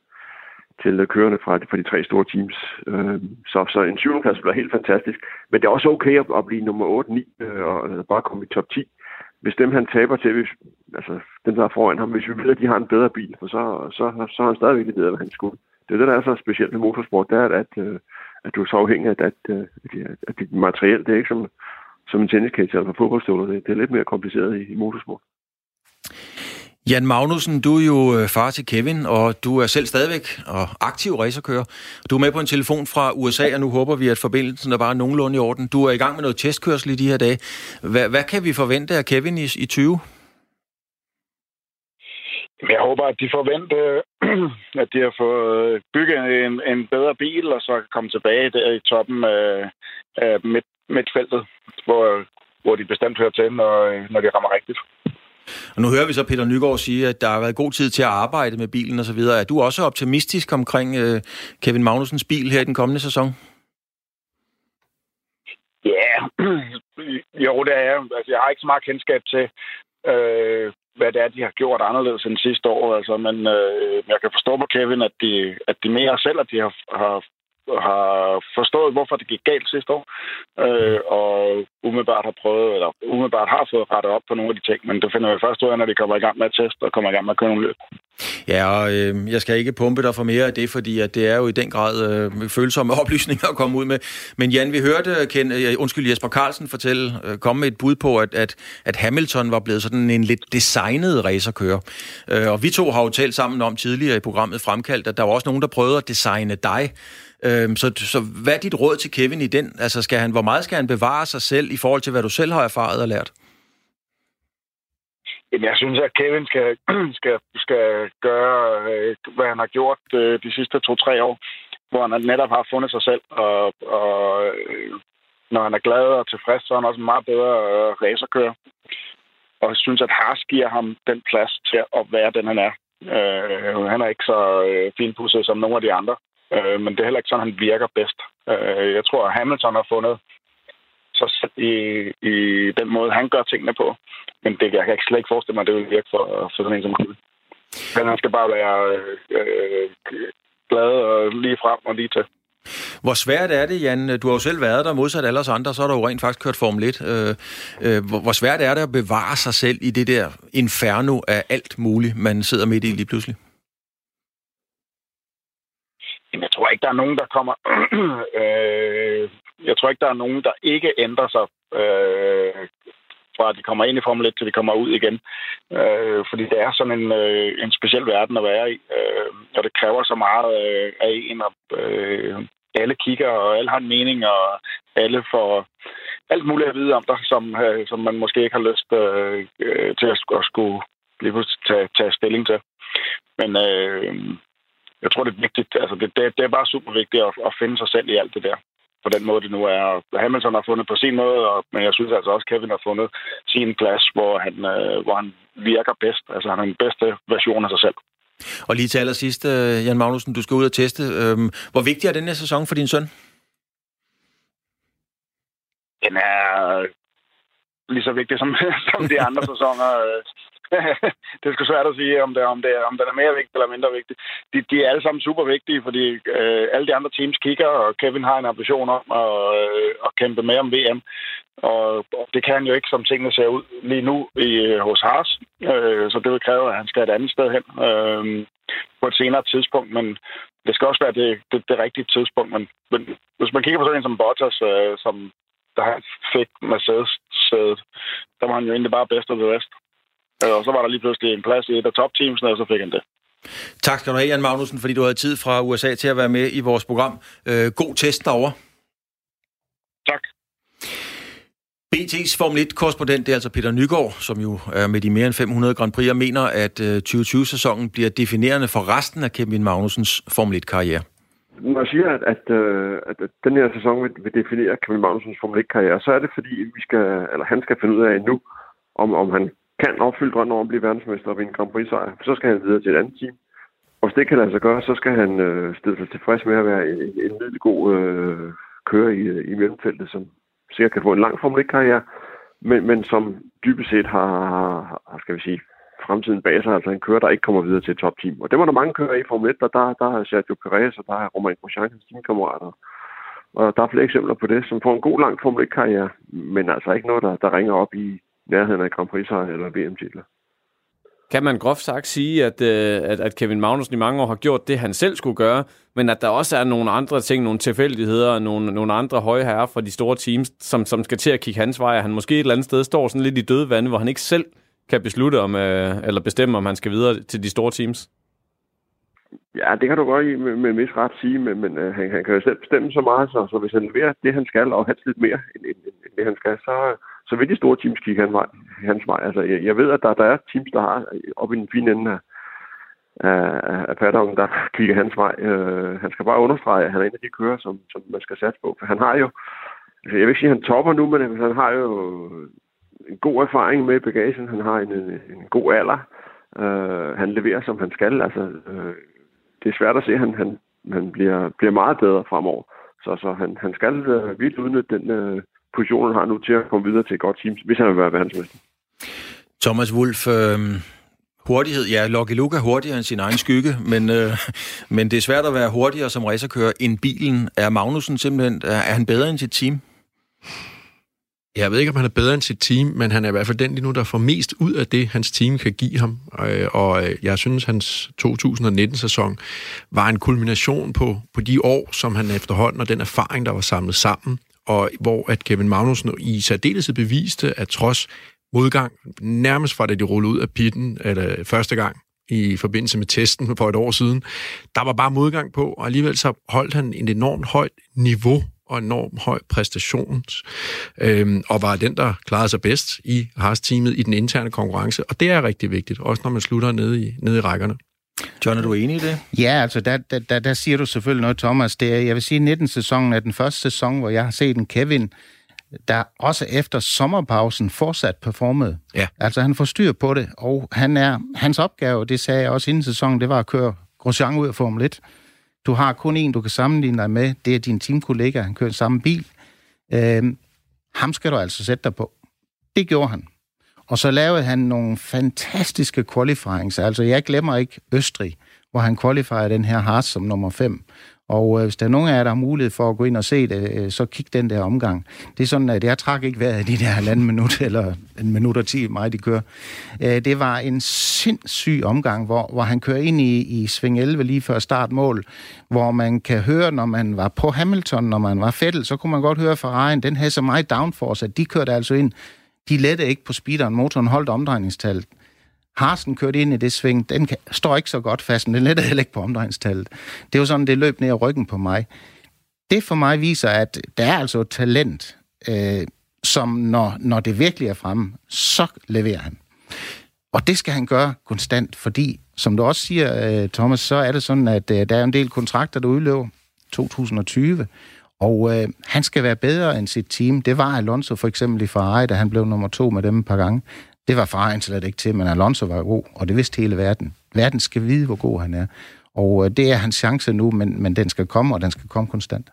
til øh, kørende fra, fra de tre store teams. Uh, så, så en syvende plads bliver helt fantastisk, men det er også okay at, at blive nummer 8-9 og bare komme i top 10. Hvis dem, han taber til, hvis, altså dem, der er foran ham, hvis vi ved, at de har en bedre bil, for så, så, så har han stadigvæk lidt bedre, hvad han skulle. Det er det, der er så specielt med motorsport, det er, at, øh, at du er så afhængig af, at, øh, at dit materiel, det er ikke som, som en tenniskage eller fodboldstøvler. Det, det er lidt mere kompliceret i, i motorsport. Jan Magnussen, du er jo øh, far til Kevin, og du er selv stadigvæk og aktiv racerkører. Du er med på en telefon fra USA, og nu håber vi, at forbindelsen er bare nogenlunde i orden. Du er i gang med noget testkørsel i de her dage. Hvad, hvad kan vi forvente af Kevin i, i 20? Jeg håber, at de forventer, (clears throat) at de har fået bygget en, en bedre bil, og så komme tilbage der i toppen af, af midt, midtfeltet, hvor, hvor de bestemt hører til, når, når de rammer rigtigt. Og nu hører vi så Peter Nygaard sige, at der har været god tid til at arbejde med bilen og så videre. Er du også optimistisk omkring uh, Kevin Magnusens bil her i den kommende sæson? Ja, (clears throat) jo, det er jeg. Altså, jeg har ikke så meget kendskab til, øh, hvad det er, de har gjort anderledes end sidste år. Altså, men øh, jeg kan forstå på Kevin, at de, at de mere selv, at de har, har har forstået, hvorfor det gik galt sidste år, øh, og umiddelbart har prøvet, eller umiddelbart har fået rettet op på nogle af de ting, men det finder vi først ud af, når de kommer i gang med at teste og kommer i gang med at køre nogle løb. Ja, og øh, jeg skal ikke pumpe dig for mere af det, fordi at det er jo i den grad øh, følsomme (laughs) oplysninger at komme ud med. Men Jan, vi hørte øh, Ken, øh, undskyld, Jesper Carlsen fortælle, øh, komme med et bud på, at, at, at Hamilton var blevet sådan en lidt designet racerkører. Øh, og vi to har jo talt sammen om tidligere i programmet Fremkaldt, at der var også nogen, der prøvede at designe dig. Øhm, så, så hvad er dit råd til Kevin i den? Altså, skal han, hvor meget skal han bevare sig selv i forhold til, hvad du selv har erfaret og lært? Jamen, jeg synes, at Kevin skal, (clears throat) skal, skal gøre, øh, hvad han har gjort øh, de sidste to-tre år, hvor han netop har fundet sig selv, og, og øh, når han er glad og tilfreds, så er han også en meget bedre racerkører. Og jeg synes, at Haas giver ham den plads til at være den, han er. Øh, han er ikke så øh, finpudset som nogle af de andre. Øh, men det er heller ikke sådan, han virker bedst. Øh, jeg tror, at Hamilton har fundet sig selv i, i den måde, han gør tingene på. Men det, jeg kan ikke slet ikke forestille mig, at det vil virke for, for sådan en som Kevin. Men han skal bare være øh, øh, glad og lige frem og lige til. Hvor svært er det, Jan? Du har jo selv været der, modsat alle os andre, så har du jo rent faktisk kørt Formel 1. Øh, øh, hvor svært er det at bevare sig selv i det der inferno af alt muligt, man sidder midt i lige pludselig? Jeg tror ikke, der er nogen, der kommer... (clears throat) øh, jeg tror ikke, der er nogen, der ikke ændrer sig øh, fra at de kommer ind i Formel 1, til de kommer ud igen. Øh, fordi det er sådan en, øh, en speciel verden at være i, øh, og det kræver så meget øh, af en, og øh, alle kigger, og alle har en mening, og alle får alt muligt at vide om dig, som, øh, som man måske ikke har lyst øh, øh til at, at skulle lige tage, tage stilling til. Men øh, jeg tror, det er vigtigt. Altså, det, det, det er bare super vigtigt at, at finde sig selv i alt det der. På den måde, det nu er. Hamilton har fundet på sin måde, og, men jeg synes altså også, Kevin har fundet sin plads, hvor han, øh, hvor han virker bedst. Altså, han er den bedste version af sig selv. Og lige til allersidst, øh, Jan Magnussen, du skal ud og teste. Øhm, hvor vigtig er den her sæson for din søn? Den er lige så vigtig som, (laughs) som de andre sæsoner. (laughs) det er sgu svært at sige, om, det, om, det, om den er mere vigtig eller mindre vigtig. De, de er alle sammen super vigtige, fordi øh, alle de andre teams kigger, og Kevin har en ambition om at, øh, at kæmpe med om VM. Og, og det kan han jo ikke, som tingene ser ud lige nu i, øh, hos Haas. Øh, så det vil kræve, at han skal et andet sted hen øh, på et senere tidspunkt. Men det skal også være det, det, det rigtige tidspunkt. Men, men hvis man kigger på sådan en som Bottas, øh, som der han fik Mercedes-sædet, der var han jo egentlig bare bedst af det rest. Øh, og så var der lige pludselig en plads i et af top-teamsene, og så fik han det. Tak skal du have, Jan Magnussen, fordi du havde tid fra USA til at være med i vores program. Øh, god test derovre. Tak. BT's Formel 1-korrespondent, det er altså Peter Nygaard, som jo er med de mere end 500 Grand Prix, og mener, at 2020-sæsonen bliver definerende for resten af Kevin Magnusens Formel 1-karriere. Når jeg siger, at, at, at, at den her sæson vil, vil definere Kevin Magnusens Formel 1-karriere, så er det fordi, vi skal, eller han skal finde ud af nu, om, om han kan opfylde drømmen om at blive verdensmester og vinde Grand Prix-sejr. Så skal han videre til et andet team. Og hvis det kan lade sig gøre, så skal han øh, stille sig tilfreds med at være en, en middelgod øh, kører i, øh, i mellemfeltet, som sikkert kan få en lang Formel 1-karriere, men, men som dybest set har, har, skal vi sige, fremtiden bag sig, altså en kører, der ikke kommer videre til et topteam. Og det var der mange kører i Formel 1, og der, der er Sergio Perez, og der er Romain Grosjean, hans teamkammerater. Og der er flere eksempler på det, som får en god lang Formel 1-karriere, men altså ikke noget, der, der ringer op i nærheden af Grand Prix eller VM-titler. Kan man groft sagt sige, at, øh, at, at Kevin Magnussen i mange år har gjort det, han selv skulle gøre, men at der også er nogle andre ting, nogle tilfældigheder, nogle, nogle andre høje herrer fra de store teams, som, som skal til at kigge hans vej, han måske et eller andet sted står sådan lidt i døde vande, hvor han ikke selv kan beslutte om, øh, eller bestemme, om han skal videre til de store teams? Ja, det kan du godt med, med vis ret sige, men, men uh, han, han kan jo selv bestemme så meget, så, så hvis han leverer det, han skal, og helst lidt mere end, end, end det, han skal, så, så vil de store teams kigge hans vej. Hans vej. Altså, jeg, jeg ved, at der, der er teams, der har øh, op i den fine ende af, af, af paddocken, der (laughs) kigger hans vej. Øh, han skal bare understrege, at han er en af de kører, som, som man skal satse på. For han har jo, altså, jeg vil ikke sige, at han topper nu, men han har jo øh, en god erfaring med bagagen. Han har en, en, en god alder. Øh, han leverer, som han skal. Altså, øh, det er svært at se, at han, han, han bliver, bliver meget bedre fremover. Så, så han, han skal øh, virkelig udnytte den øh, position, han har nu til at komme videre til et godt team, hvis han vil være verdensmester. Thomas Wolf, øh, hurtighed, ja, Lucky Luke er hurtigere end sin egen skygge, men, øh, (laughs) men det er svært at være hurtigere som racerkører end bilen. Er Magnussen simpelthen, er, er han bedre end sit team? Jeg ved ikke, om han er bedre end sit team, men han er i hvert fald den lige nu, der får mest ud af det, hans team kan give ham. Øh, og øh, jeg synes, hans 2019-sæson var en kulmination på, på de år, som han efterhånden, og den erfaring, der var samlet sammen, og hvor at Kevin Magnussen i særdeleshed beviste, at trods modgang, nærmest fra da de rullede ud af pitten, eller første gang, i forbindelse med testen for et år siden. Der var bare modgang på, og alligevel så holdt han en enormt højt niveau og enormt høj præstation, øhm, og var den, der klarede sig bedst i Haas-teamet i den interne konkurrence, og det er rigtig vigtigt, også når man slutter nede i, nede i rækkerne. John, er du enig i det? Ja, altså der, der, der, der siger du selvfølgelig noget, Thomas. Det er, jeg vil sige, 19-sæsonen er den første sæson, hvor jeg har set en Kevin, der også efter sommerpausen fortsat performede. Ja. Altså han får styr på det, og han er, hans opgave, det sagde jeg også inden sæsonen, det var at køre Grosjean ud af Formel 1. Du har kun en, du kan sammenligne dig med. Det er din teamkollega. Han kører samme bil. Øhm, ham skal du altså sætte dig på. Det gjorde han. Og så lavede han nogle fantastiske qualifyings. Altså, jeg glemmer ikke Østrig, hvor han qualifierede den her Haas som nummer 5. Og øh, hvis der er nogen af jer, der har mulighed for at gå ind og se det, øh, så kig den der omgang. Det er sådan, at jeg trak ikke vejret i de der halvanden minut, (laughs) eller en minut og ti, mig de kører. Øh, det var en sindssyg omgang, hvor, hvor han kører ind i, i sving 11 lige før startmål, hvor man kan høre, når man var på Hamilton, når man var Fettel, så kunne man godt høre Ferrari'en, den havde så meget downforce, at de kørte altså ind. De lette ikke på speederen, motoren holdt omdrejningstallet. Harsen kørte ind i det sving, den kan, står ikke så godt fast, men den letter heller ikke på omdrejningstallet. Det var sådan, det løb ned ad ryggen på mig. Det for mig viser, at der er altså et talent, øh, som når, når det virkelig er fremme, så leverer han. Og det skal han gøre konstant, fordi, som du også siger, øh, Thomas, så er det sådan, at øh, der er en del kontrakter, der udløber 2020, og øh, han skal være bedre end sit team. Det var Alonso for eksempel i Ferrari, da han blev nummer to med dem et par gange. Det var Ferrari slet ikke til, men Alonso var god, og det vidste hele verden. verden skal vide, hvor god han er. Og øh, det er hans chance nu, men, men den skal komme, og den skal komme konstant.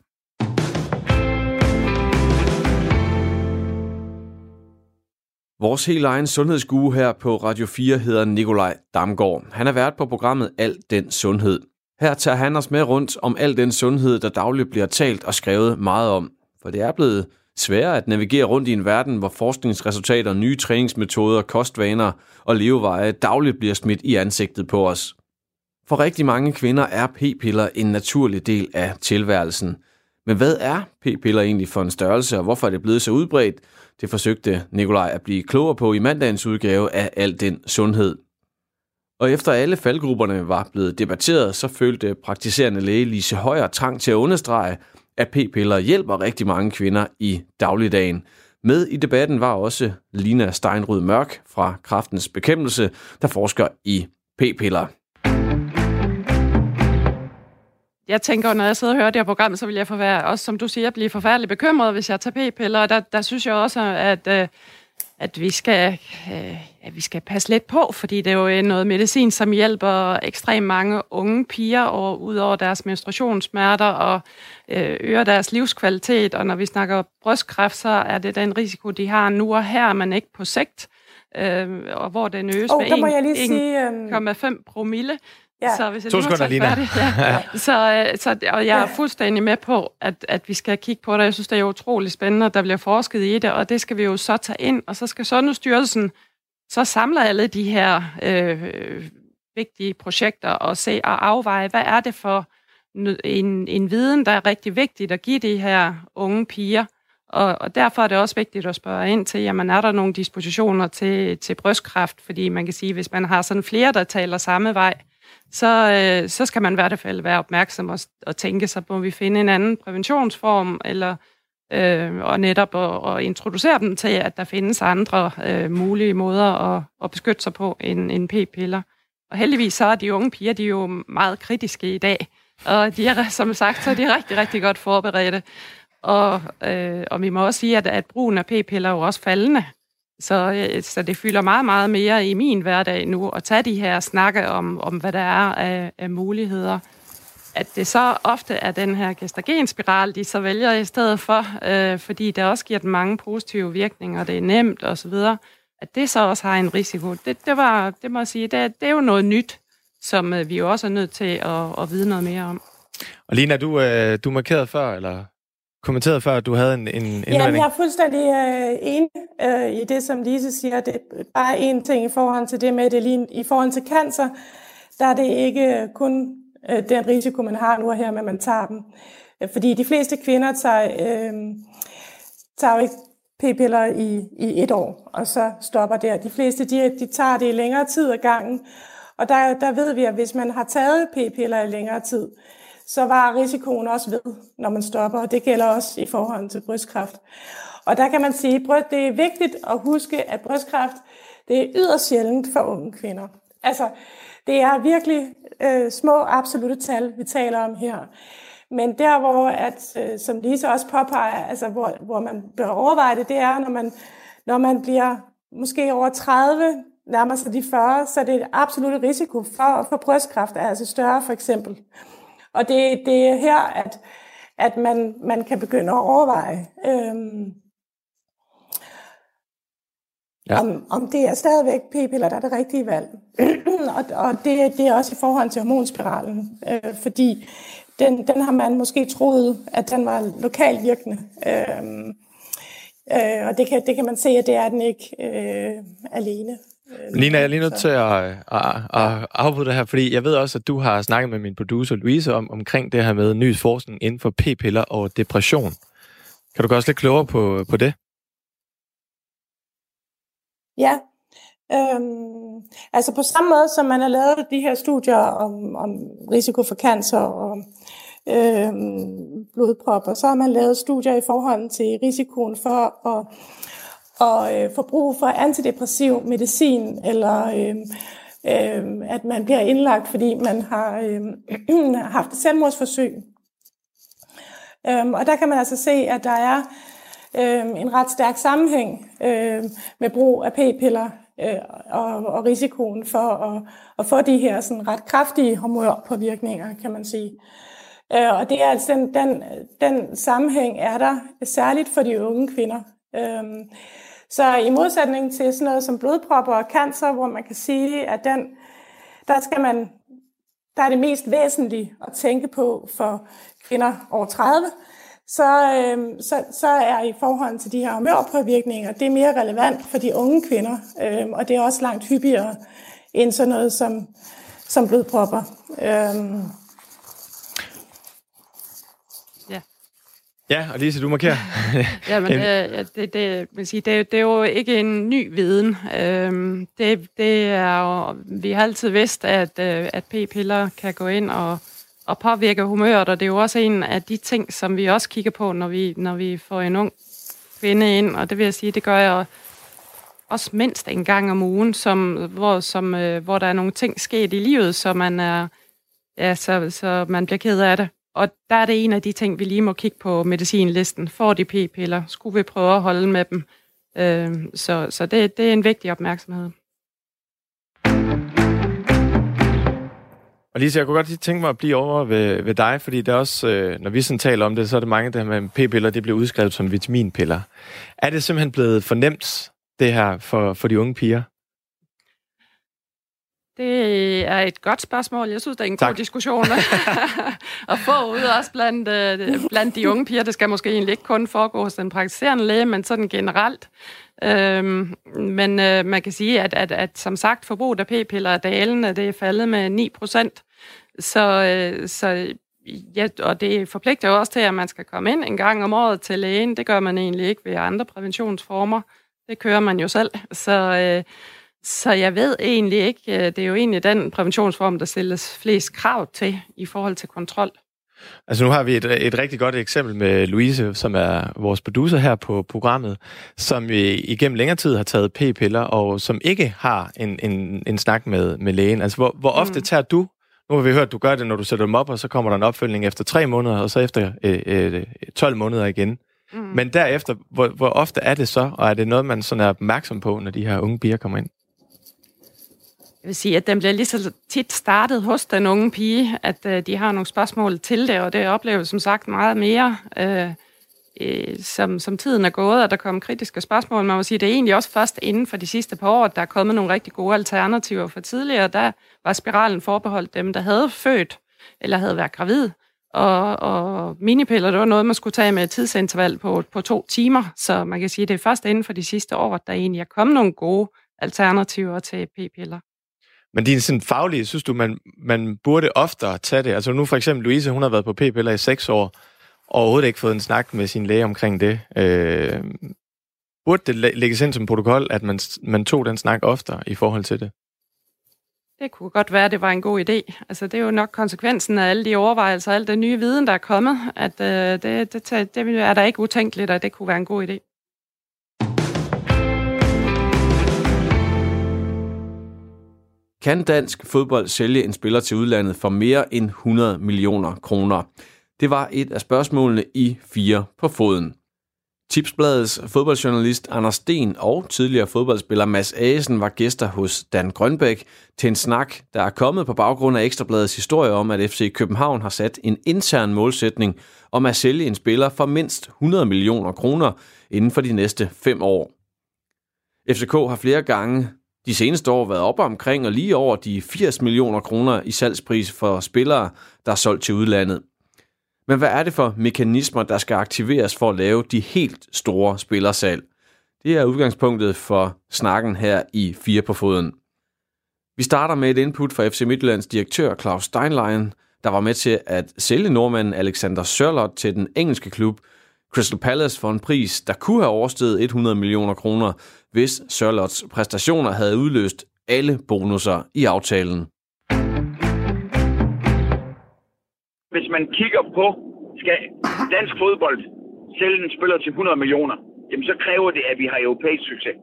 Vores helt egen sundhedsgue her på Radio 4 hedder Nikolaj Damgaard. Han er vært på programmet Alt den Sundhed. Her tager han os med rundt om al den sundhed, der dagligt bliver talt og skrevet meget om. For det er blevet sværere at navigere rundt i en verden, hvor forskningsresultater, nye træningsmetoder, kostvaner og leveveje dagligt bliver smidt i ansigtet på os. For rigtig mange kvinder er p-piller en naturlig del af tilværelsen. Men hvad er p-piller egentlig for en størrelse, og hvorfor er det blevet så udbredt? Det forsøgte Nikolaj at blive klogere på i mandagens udgave af Al den Sundhed. Og efter alle faldgrupperne var blevet debatteret, så følte praktiserende læge Lise Højer trang til at understrege, at p-piller hjælper rigtig mange kvinder i dagligdagen. Med i debatten var også Lina Steinrud Mørk fra Kraftens Bekæmpelse, der forsker i p-piller. Jeg tænker, når jeg sidder og hører det her program, så vil jeg forvære, også som du siger, blive forfærdeligt bekymret, hvis jeg tager p-piller. Og der, der synes jeg også, at, øh, at vi skal, øh, at vi skal passe lidt på, fordi det er jo noget medicin, som hjælper ekstremt mange unge piger og ud over deres menstruationssmerter og øh, øger deres livskvalitet. Og når vi snakker brystkræft, så er det den risiko, de har nu og her, men ikke på sigt. Øh, og hvor den øges oh, med 1,5 øhm, promille. Ja. Så hvis jeg to sekunder, Lina. Færdig, ja. (laughs) så, øh, så, og jeg er fuldstændig med på, at, at vi skal kigge på det. Jeg synes, det er utrolig spændende, at der bliver forsket i det, og det skal vi jo så tage ind. Og så skal Sundhedsstyrelsen så samle alle de her øh, vigtige projekter og se og afveje, hvad er det for en, en viden, der er rigtig vigtigt at give de her unge piger. Og, og derfor er det også vigtigt at spørge ind til, jamen er der nogle dispositioner til, til brystkræft? Fordi man kan sige, hvis man har sådan flere, der taler samme vej, så, øh, så skal man i hvert fald være opmærksom og, og tænke sig på, om vi finder en anden præventionsform, eller øh, og netop at, at introducere dem til, at der findes andre øh, mulige måder at, at beskytte sig på end, end p-piller. Og heldigvis så er de unge piger, de er jo meget kritiske i dag, og de er, som sagt, så er de rigtig, rigtig godt forberedte. Og, øh, og vi må også sige, at, at brugen af p-piller er jo også faldende. Så, øh, så det fylder meget, meget mere i min hverdag nu at tage de her snakke om, om hvad der er af, af muligheder. At det så ofte er den her gestagenspiral, de så vælger i stedet for, øh, fordi det også giver dem mange positive virkninger, det er nemt osv., at det så også har en risiko. Det, det, var, det må jeg sige, det, det er jo noget nyt, som øh, vi jo også er nødt til at, at vide noget mere om. Og Lina, du, øh, du markerede før, eller kommenteret før, at du havde en, en indvending. Ja, jeg er fuldstændig øh, enig øh, i det, som Lise siger. Det er bare en ting i forhold til det med det lige i forhold til cancer. Der er det ikke kun øh, den risiko, man har nu og her, med at man tager dem. Øh, fordi de fleste kvinder tager, øh, tager jo ikke p-piller i, i et år, og så stopper der. De fleste de, de tager det i længere tid ad gangen. Og der, der ved vi, at hvis man har taget p-piller i længere tid, så var risikoen også ved, når man stopper, og det gælder også i forhold til brystkræft. Og der kan man sige, at det er vigtigt at huske, at brystkræft det er yderst sjældent for unge kvinder. Altså, det er virkelig øh, små absolute tal, vi taler om her. Men der, hvor, at, øh, som Lise også påpeger, altså, hvor, hvor man bør overveje det, det er, når man, når man bliver måske over 30, nærmer sig de 40, så er det absolut risiko for, for brystkræft er altså større for eksempel. Og det, det er her, at, at man, man kan begynde at overveje, øhm, ja. om, om det er stadigvæk p-piller, der er det rigtige valg. (clears throat) og og det, det er også i forhold til hormonspiralen, øh, fordi den, den har man måske troet, at den var lokalt virkende. Øhm, øh, og det kan, det kan man se, at det er den ikke øh, alene. Lina, jeg er lige nødt til at, at, at afbryde det her, fordi jeg ved også, at du har snakket med min producer Louise om, omkring det her med ny forskning inden for p-piller og depression. Kan du gøre os lidt klogere på, på det? Ja, øhm, altså på samme måde som man har lavet de her studier om, om risiko for cancer og øhm, blodpropper, så har man lavet studier i forhold til risikoen for at og øh, få brug for antidepressiv medicin, eller øh, øh, at man bliver indlagt, fordi man har øh, (clears throat) haft selvmordsforsøg. Øh, og der kan man altså se, at der er øh, en ret stærk sammenhæng øh, med brug af p-piller øh, og, og risikoen for at, at få de her sådan ret kraftige hormonpåvirkninger, kan man sige. Øh, og det er altså den, den, den sammenhæng er der særligt for de unge kvinder. Øh, så i modsætning til sådan noget som blodpropper og cancer, hvor man kan sige, at den, der skal man, der er det mest væsentlige at tænke på for kvinder over 30, så, øh, så, så er i forhold til de her humørpåvirkninger, det er mere relevant for de unge kvinder, øh, og det er også langt hyppigere end sådan noget som, som blodpropper. Øh, Ja, og Lise, du markerer. (laughs) ja, men øh, det, det, man sige, det, det er jo ikke en ny viden. Øhm, det, det er jo, vi har altid vidst, at, øh, at p-piller kan gå ind og, og påvirke humøret, og det er jo også en af de ting, som vi også kigger på, når vi, når vi får en ung kvinde ind, og det vil jeg sige, det gør jeg også mindst en gang om ugen, som, hvor, som, øh, hvor der er nogle ting sket i livet, så man er, ja, så, så man bliver ked af det. Og der er det en af de ting, vi lige må kigge på medicinlisten. Får de p-piller? Skulle vi prøve at holde med dem? Øh, så så det, det er en vigtig opmærksomhed. Og Lise, jeg kunne godt lige tænke mig at blive over ved, ved dig, fordi det er også, øh, når vi sådan taler om det, så er det mange, der med p-piller, det bliver udskrevet som vitaminpiller. Er det simpelthen blevet fornemt, det her, for, for de unge piger? Det er et godt spørgsmål. Jeg synes, det er en tak. god diskussion (laughs) at få ud også blandt, øh, blandt de unge piger. Det skal måske egentlig ikke kun foregå hos den praktiserende læge, men sådan generelt. Øhm, men øh, man kan sige, at, at, at som sagt, forbruget af p-piller er dalende. Det er faldet med 9 procent. Så, øh, så ja, og det forpligter jo også til, at man skal komme ind en gang om året til lægen. Det gør man egentlig ikke ved andre præventionsformer. Det kører man jo selv. Så... Øh, så jeg ved egentlig ikke, øh, det er jo egentlig den præventionsform, der stilles flest krav til i forhold til kontrol. Altså nu har vi et, et rigtig godt eksempel med Louise, som er vores producer her på programmet, som igennem længere tid har taget p-piller, og som ikke har en, en, en snak med, med lægen. Altså hvor, hvor ofte mm. tager du, nu har vi hørt, at du gør det, når du sætter dem op, og så kommer der en opfølgning efter tre måneder, og så efter øh, øh, 12 måneder igen. Mm. Men derefter, hvor, hvor ofte er det så, og er det noget, man sådan er opmærksom på, når de her unge piger kommer ind? Jeg vil sige, at den bliver lige så tit startet hos den unge pige, at øh, de har nogle spørgsmål til det, og det oplever som sagt meget mere, øh, øh, som, som tiden er gået, og der kommer kritiske spørgsmål. Man må sige, det er egentlig også først inden for de sidste par år, at der er kommet nogle rigtig gode alternativer. For tidligere, der var spiralen forbeholdt dem, der havde født eller havde været gravid. Og, og minipiller, det var noget, man skulle tage med et tidsinterval på, på to timer. Så man kan sige, at det er først inden for de sidste år, at der egentlig er kommet nogle gode alternativer til p-piller. Men din sådan faglige, synes du, man, man burde oftere tage det? Altså nu for eksempel Louise, hun har været på p-piller i seks år, og overhovedet ikke fået en snak med sin læge omkring det. Øh, burde det lægges ind som protokol, at man, man tog den snak oftere i forhold til det? Det kunne godt være, at det var en god idé. Altså, det er jo nok konsekvensen af alle de overvejelser, al den nye viden, der er kommet, at øh, det, det, det er der ikke utænkeligt, at det kunne være en god idé. Kan dansk fodbold sælge en spiller til udlandet for mere end 100 millioner kroner? Det var et af spørgsmålene i Fire på foden. Tipsbladets fodboldjournalist Anders Sten og tidligere fodboldspiller Mads Asen var gæster hos Dan Grønbæk til en snak, der er kommet på baggrund af Ekstrabladets historie om, at FC København har sat en intern målsætning om at sælge en spiller for mindst 100 millioner kroner inden for de næste fem år. FCK har flere gange de seneste år været op omkring og lige over de 80 millioner kroner i salgspris for spillere, der er solgt til udlandet. Men hvad er det for mekanismer, der skal aktiveres for at lave de helt store spillersalg? Det er udgangspunktet for snakken her i Fire på Foden. Vi starter med et input fra FC Midtjyllands direktør Claus Steinlein, der var med til at sælge nordmanden Alexander Sørlot til den engelske klub Crystal Palace for en pris, der kunne have oversteget 100 millioner kroner, hvis Sørlots præstationer havde udløst alle bonusser i aftalen. Hvis man kigger på, skal dansk fodbold sælge en spiller til 100 millioner, jamen så kræver det, at vi har europæisk succes.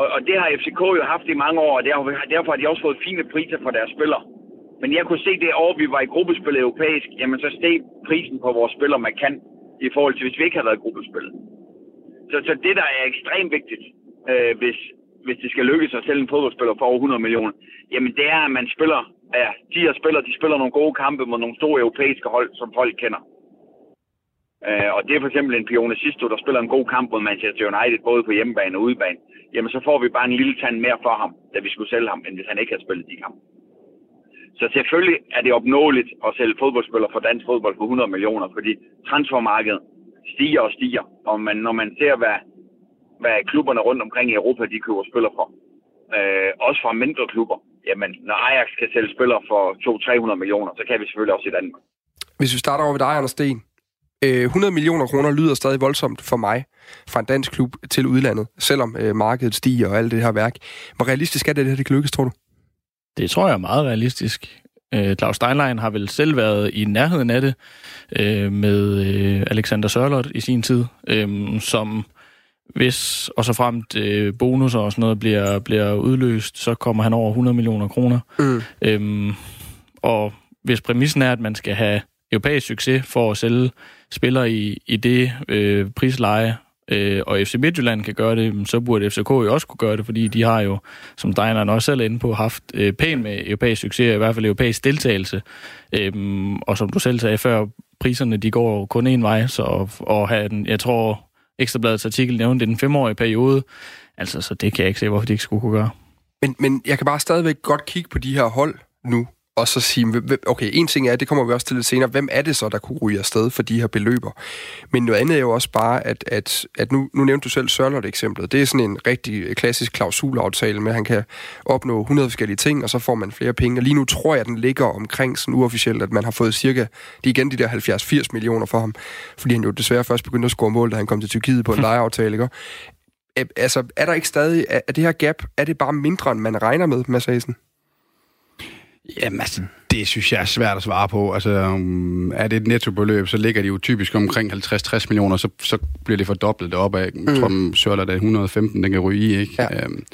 Og, og det har FCK jo haft i mange år, og derfor, derfor har de også fået fine priser for deres spillere. Men jeg kunne se det år, vi var i gruppespil europæisk, jamen så steg prisen på vores spillere markant i forhold til, hvis vi ikke havde været i gruppespil. Så, så det, der er ekstremt vigtigt, øh, hvis hvis det skal lykkes at sælge en fodboldspiller for over 100 millioner, jamen det er, at man spiller, ja, de her spillere, de spiller nogle gode kampe mod nogle store europæiske hold, som folk kender. Øh, og det er for eksempel en Pione Sisto, der spiller en god kamp mod Manchester United, både på hjemmebane og udebane. Jamen så får vi bare en lille tand mere for ham, da vi skulle sælge ham, end hvis han ikke havde spillet de kampe. Så selvfølgelig er det opnåeligt at sælge fodboldspillere for dansk fodbold for 100 millioner, fordi transfermarkedet stiger og stiger. Og man, når man ser, hvad, hvad klubberne rundt omkring i Europa, de køber spillere for, øh, også fra mindre klubber, jamen når Ajax kan sælge spillere for 200-300 millioner, så kan vi selvfølgelig også i Danmark. Hvis vi starter over ved dig, Anders Sten. 100 øh, millioner kroner lyder stadig voldsomt for mig fra en dansk klub til udlandet, selvom øh, markedet stiger og alt det her værk. Hvor realistisk er det, at det her det kan lykkes, tror du? Det tror jeg er meget realistisk. Øh, Claus Steinlein har vel selv været i nærheden af det øh, med øh, Alexander Sørlot i sin tid, øh, som hvis og så fremt øh, bonusser og sådan noget bliver, bliver udløst, så kommer han over 100 millioner kroner. Mm. Øhm, og hvis præmissen er, at man skal have europæisk succes for at sælge spillere i, i det øh, prisleje, øh, og FC Midtjylland kan gøre det, så burde FCK jo også kunne gøre det, fordi de har jo, som Dejneren også selv er inde på, haft øh, pænt med europæisk succes, i hvert fald europæisk deltagelse. Øh, og som du selv sagde før, priserne de går kun en vej, så og have den, jeg tror, Ekstrabladets artikel nævnte den femårige periode, altså så det kan jeg ikke se, hvorfor de ikke skulle kunne gøre. Men, men jeg kan bare stadigvæk godt kigge på de her hold nu, og så sige, okay, en ting er, det kommer vi også til lidt senere, hvem er det så, der kunne ryge afsted for de her beløber? Men noget andet er jo også bare, at, at, at nu, nu nævnte du selv Sørlot eksemplet. Det er sådan en rigtig klassisk klausulaftale med, at han kan opnå 100 forskellige ting, og så får man flere penge. Og lige nu tror jeg, at den ligger omkring sådan uofficielt, at man har fået cirka, det er igen de der 70-80 millioner for ham, fordi han jo desværre først begyndte at score mål, da han kom til Tyrkiet på en (laughs) lejeaftale, ikke? Altså, er der ikke stadig, er det her gap, er det bare mindre, end man regner med, Mads Asen? Jamen altså, det synes jeg er svært at svare på. Altså, um, er det et nettobeløb, så ligger de jo typisk omkring 50-60 millioner, så, så bliver det fordoblet deroppe af. Jeg tror, mm. Sørler, er 115, den kan ryge i, ikke? Ja. Um,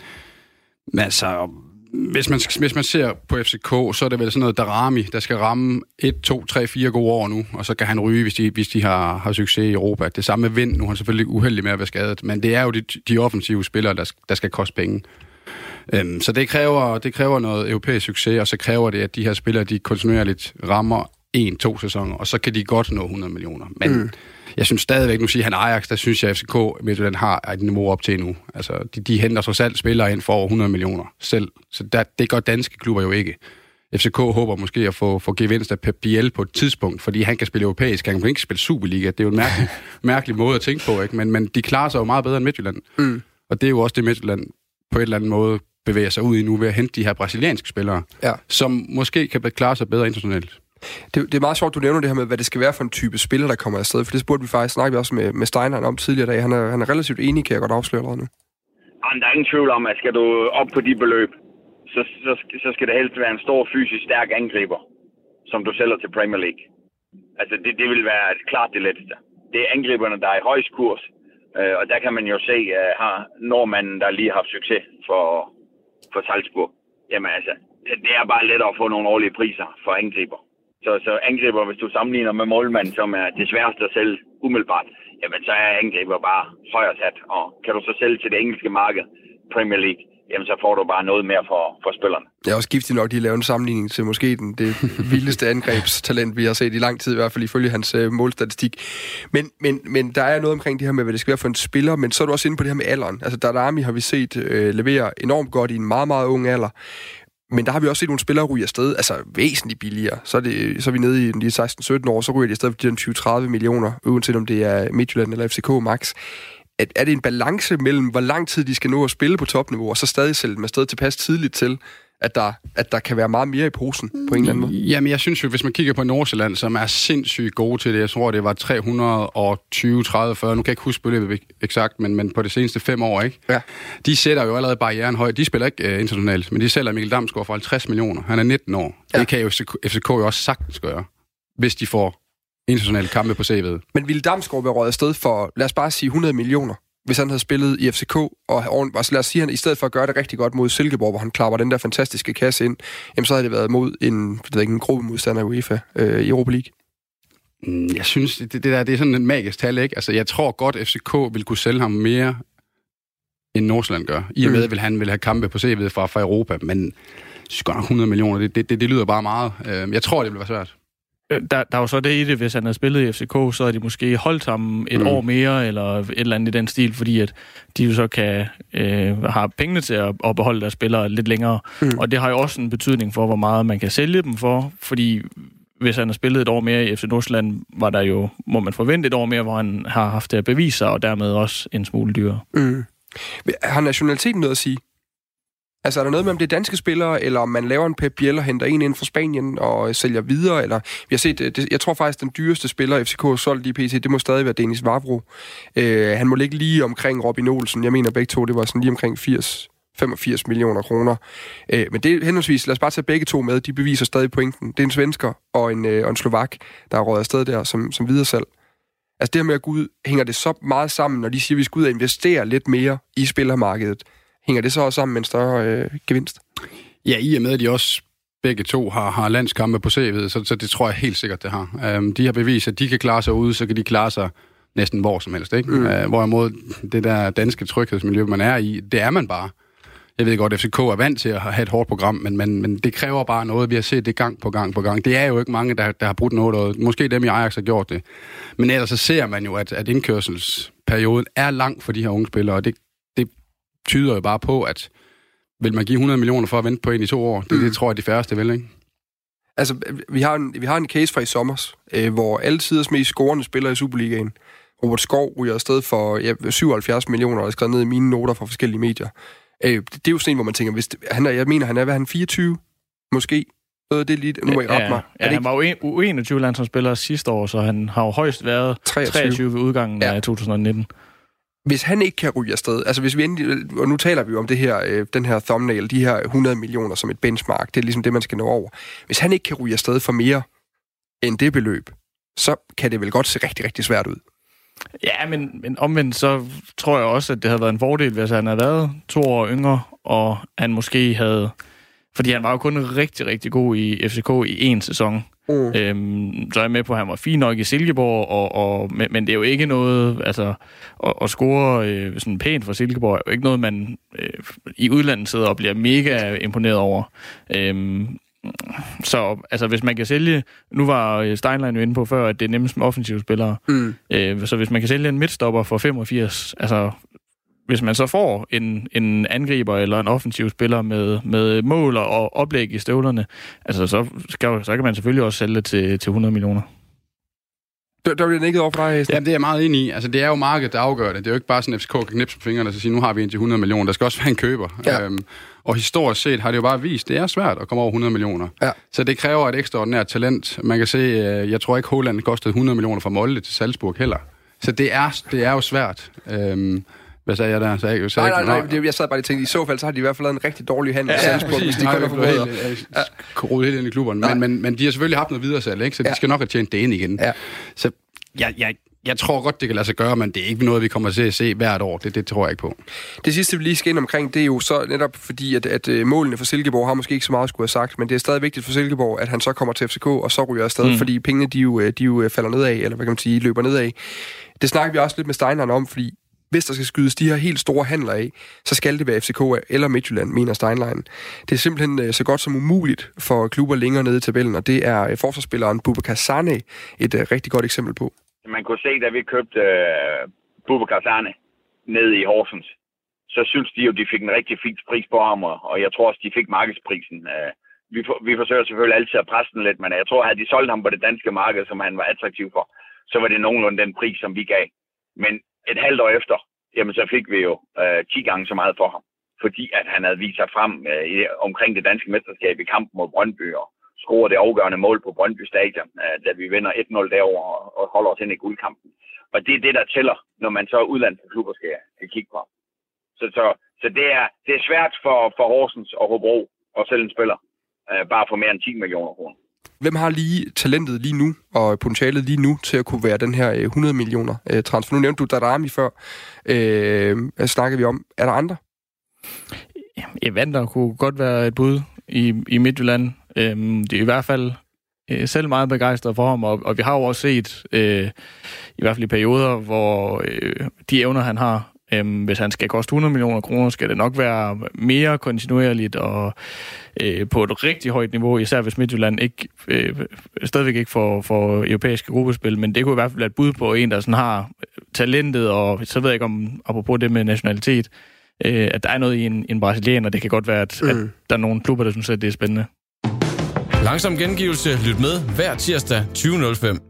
men altså, hvis man, hvis man ser på FCK, så er det vel sådan noget Darami, der skal ramme 1, 2, 3, 4 gode år nu, og så kan han ryge, hvis de, hvis de har, har succes i Europa. Det samme med Vind, nu er han selvfølgelig uheldig med at være skadet, men det er jo de, de offensive spillere, der, der skal koste penge. Øhm, så det kræver, det kræver noget europæisk succes, og så kræver det, at de her spillere, de kontinuerligt rammer en, to sæsoner, og så kan de godt nå 100 millioner. Men mm. jeg synes stadigvæk, nu siger han Ajax, der synes jeg, at FCK Midtjylland har et niveau op til nu. Altså, de, de henter så selv spillere ind for over 100 millioner selv. Så der, det gør danske klubber jo ikke. FCK håber måske at få, få gevinst af Pep Biel på et tidspunkt, fordi han kan spille europæisk, han kan ikke spille Superliga. Det er jo en mærkelig, (laughs) mærkelig måde at tænke på, ikke? Men, men de klarer sig jo meget bedre end Midtjylland. Mm. Og det er jo også det, Midtjylland på et eller andet måde bevæger sig ud i nu ved at hente de her brasilianske spillere, ja. som måske kan klare sig bedre internationalt. Det, det er meget sjovt, du nævner det her med, hvad det skal være for en type spiller, der kommer afsted, for det spurgte vi faktisk, snakke også med, med Steiner om tidligere dag. Han er, han er relativt enig, kan jeg godt afsløre allerede nu. Jamen, der er ingen tvivl om, at skal du op på de beløb, så, så, så skal det helst være en stor fysisk stærk angriber, som du sælger til Premier League. Altså, det, det vil være klart det letteste. Det er angriberne, der er i højst kurs, øh, og der kan man jo se, at har nordmanden, der lige har haft succes for, for Salzburg, jamen altså, det er bare lettere at få nogle årlige priser for angriber. Så, så angriber, hvis du sammenligner med målmanden, som er det sværeste at sælge umiddelbart, jamen så er angriber bare højere sat. Og kan du så sælge til det engelske marked, Premier League, jamen så får du bare noget mere for, for spillerne. Det er også giftigt nok, de laver en sammenligning til måske den, det vildeste angrebstalent, vi har set i lang tid, i hvert fald ifølge hans øh, målstatistik. Men, men, men der er noget omkring det her med, hvad det skal være for en spiller, men så er du også inde på det her med alderen. Altså Darami har vi set øh, levere enormt godt i en meget, meget ung alder. Men der har vi også set nogle spillere ryge afsted, altså væsentligt billigere. Så er, det, så er vi nede i de 16-17 år, så ryger de afsted for de 20-30 millioner, uanset om det er Midtjylland eller FCK max er det en balance mellem, hvor lang tid de skal nå at spille på topniveau, og så stadig sælge dem afsted tilpas tidligt til, at der, at der kan være meget mere i posen på en eller anden måde? Jamen, jeg synes jo, hvis man kigger på Nordsjælland, som er sindssygt gode til det, jeg tror, det var 320, 30, 40, nu kan jeg ikke huske beløbet eksakt, men, men på de seneste fem år, ikke? Ja. De sætter jo allerede barrieren højt. De spiller ikke uh, internationalt, men de sælger Mikkel Damsgaard for 50 millioner. Han er 19 år. Ja. Det kan jo FCK jo også sagtens gøre, hvis de får internationale kampe på CV'et. Men ville Damsgaard være råd afsted for, lad os bare sige 100 millioner, hvis han havde spillet i FCK, og altså lad os sige, at han i stedet for at gøre det rigtig godt mod Silkeborg, hvor han klapper den der fantastiske kasse ind, jamen så havde det været mod en, det ved ikke, en gruppe modstander i UEFA øh, i Europa League. Mm, jeg synes, det, det der det er sådan en magisk tal, ikke? Altså, jeg tror godt, FCK vil kunne sælge ham mere end Nordsjælland gør. I og med, mm. vil han vil have kampe på CV'et fra, fra Europa, men synes godt nok 100 millioner, det, det, det, det lyder bare meget. Øh, jeg tror, det bliver svært. Øh, Der, der er jo så det i det, hvis han havde spillet i FCK, så er de måske holdt sammen et Mm. år mere, eller et eller andet i den stil, fordi at de jo så kan øh, har pengene til at, at beholde deres spillere lidt længere. Mm. Og det har jo også en betydning for, hvor meget man kan sælge dem for, fordi hvis han har spillet et år mere i FC Nordsjælland, var der jo, må man forvente et år mere, hvor han har haft det at bevise sig, og dermed også en smule dyrere. Mm. Har nationaliteten noget at sige? Altså er der noget med, om det er danske spillere, eller om man laver en Pep Biel og henter en ind fra Spanien og øh, sælger videre, eller vi har set, øh, det, jeg tror faktisk, den dyreste spiller, FCK har solgt i PT, det må stadig være Denis Vavro. Øh, han må ligge lige omkring Robin Olsen. Jeg mener begge to, det var sådan lige omkring 80, 85 millioner kroner. Øh, men det er henholdsvis, lad os bare tage begge to med, de beviser stadig pointen. Det er en svensker og en, øh, og en slovak, der er rådet afsted der som, som videre salg. Altså det her med at gå ud, hænger det så meget sammen, når de siger, at vi skal ud og investere lidt mere i spillermarkedet? Hænger det så også sammen med en større øh, gevinst? Ja, i og med, at de også begge to har, har landskampe på CV'et, så, så det tror jeg helt sikkert, det har. Um, de har bevist, at de kan klare sig ude, så kan de klare sig næsten hvor som helst. Ikke? Mm. Uh, hvorimod det der danske tryghedsmiljø, man er i, det er man bare. Jeg ved godt, at FCK er vant til at have et hårdt program, men, men, men det kræver bare noget. Vi har set det gang på gang på gang. Det er jo ikke mange, der, der har brudt noget, og måske dem i Ajax har gjort det. Men ellers så ser man jo, at, at indkørselsperioden er lang for de her unge spillere, og det tyder jo bare på, at vil man give 100 millioner for at vente på en i to år? Det, mm. det tror jeg, de færreste vil, ikke? Altså, vi har en, vi har en case fra i sommer, øh, hvor alle tiders mest scorende spillere i Superligaen, Robert Skov ryger afsted for ja, 77 millioner, og er skrevet ned i mine noter fra forskellige medier. Øh, det, det er jo sådan en, hvor man tænker, hvis det, han er, jeg mener, han er, hvad er han, 24? Måske? Noget af det lige, nu må jeg rette mig. Ja, han var jo 21 landsholdsspiller sidste år, så han har jo højst været 23, 23 ved udgangen ja. af 2019. Hvis han ikke kan ryge afsted, altså hvis vi endelig, og nu taler vi jo om det her, øh, den her thumbnail, de her 100 millioner som et benchmark, det er ligesom det, man skal nå over. Hvis han ikke kan ryge afsted for mere end det beløb, så kan det vel godt se rigtig, rigtig svært ud. Ja, men, men omvendt så tror jeg også, at det havde været en fordel, hvis han havde været to år yngre, og han måske havde... Fordi han var jo kun rigtig, rigtig god i FCK i én sæson. Mm. Øhm, så er jeg med på, at han var fin nok i Silkeborg, og, og, men, men det er jo ikke noget... Altså, at, at score øh, sådan pænt for Silkeborg er jo ikke noget, man øh, i udlandet sidder og bliver mega imponeret over. Øhm, så altså, hvis man kan sælge... Nu var øh, Steinlein jo inde på før, at det er nemmest med offensive spillere. Mm. Øh, så hvis man kan sælge en midtstopper for 85, altså hvis man så får en, en angriber eller en offensiv spiller med, med mål og oplæg i støvlerne, altså så, skal, så kan man selvfølgelig også sælge det til, til 100 millioner. Der, der bliver nikket over for dig, Hæsten. Ja, det er jeg meget enig i. Altså, det er jo markedet, der afgør det. Det er jo ikke bare sådan, at FCK kan knipse på fingrene og så sige, nu har vi en til 100 millioner. Der skal også være en køber. Ja. Øhm, og historisk set har det jo bare vist, det er svært at komme over 100 millioner. Ja. Så det kræver et ekstraordinært talent. Man kan se, øh, jeg tror ikke, Holland kostede 100 millioner fra Molde til Salzburg heller. Så det er, det er jo svært. Øhm, hvad sagde jeg der? Så jeg, så Nej, nej, nej, det, jeg sad bare lige og tænkte, i så fald så har de i hvert fald lavet en rigtig dårlig handel Ja, i ja, Salzburg, præcis. de Nej, blev bedre. helt, rodet helt ind i klubberne. Men, men, men de har selvfølgelig haft noget videre salg, ikke? så de Ja. skal nok have tjent det ind igen. Ja. Så jeg, jeg, jeg tror godt, det kan lade sig gøre, men det er ikke noget, vi kommer til at se hvert år. Det, det tror jeg ikke på. Det sidste, vi lige skal ind omkring, det er jo så netop fordi, at, at øh, målene for Silkeborg har måske ikke så meget skulle have sagt, men det er stadig vigtigt for Silkeborg, at han så kommer til FCK, og så ryger afsted, mm. Fordi pengene, de jo, øh, de jo øh, falder nedad, eller hvad kan man sige, løber nedad. Det snakker vi også lidt med Steinlein om, fordi hvis der skal skydes de her helt store handler af, så skal det være FCK eller Midtjylland, mener Steinlein. Det er simpelthen øh, så godt som umuligt for klubber længere nede i tabellen, og det er øh, forsvarsspilleren Bubakar Sane et øh, rigtig godt eksempel på. Man kunne se, da vi købte øh, Bubakar Sane ned i Horsens, så synes de jo, de fik en rigtig fin pris på ham, og, og jeg tror også, de fik markedsprisen. Øh, vi, for, vi forsøger selvfølgelig altid at presse den lidt, men jeg tror, at havde de solgt ham på det danske marked, som han var attraktiv for, så var det nogenlunde den pris, som vi gav. Men et halvt år efter, jamen så fik vi jo øh, 10 gange så meget for ham, fordi at han havde vist sig frem øh, i, omkring det danske mesterskab i kampen mod Brøndby, og scorede det afgørende mål på Brøndby Stadion, øh, da vi vinder 1-0 derover og, og holder os ind i guldkampen. Og det er det, der tæller, når man så udlandske klubber skal, skal kigge på. Så, så, så det, er, det er svært for, for Horsens og Hobro at sælge en spiller, øh, bare for mere end 10 millioner kroner. Hvem har lige talentet lige nu, og potentialet lige nu, til at kunne være den her øh, 100 millioner øh, transfer? Nu nævnte du Darami før. Øh, hvad snakker vi om? Er der andre? Evander kunne godt være et bud i, i Midtjylland. Øhm, det er i hvert fald øh, selv meget begejstret for ham, og, og vi har jo også set, øh, i hvert fald i perioder, hvor øh, de evner, han har, Øhm, hvis han skal koste 100 millioner kroner, skal det nok være mere kontinuerligt og øh, på et rigtig højt niveau, især hvis Midtjylland ikke, øh, stadigvæk ikke får, får europæiske gruppespil, men det kunne i hvert fald være et bud på en, der sådan har talentet, og så ved jeg ikke om, apropos det med nationalitet, øh, at der er noget i en, en brasilianer. Det kan godt være, at, mm. at der er nogle klubber, der synes, at det er spændende. Langsom gengivelse. Lyt med hver tirsdag 20.05.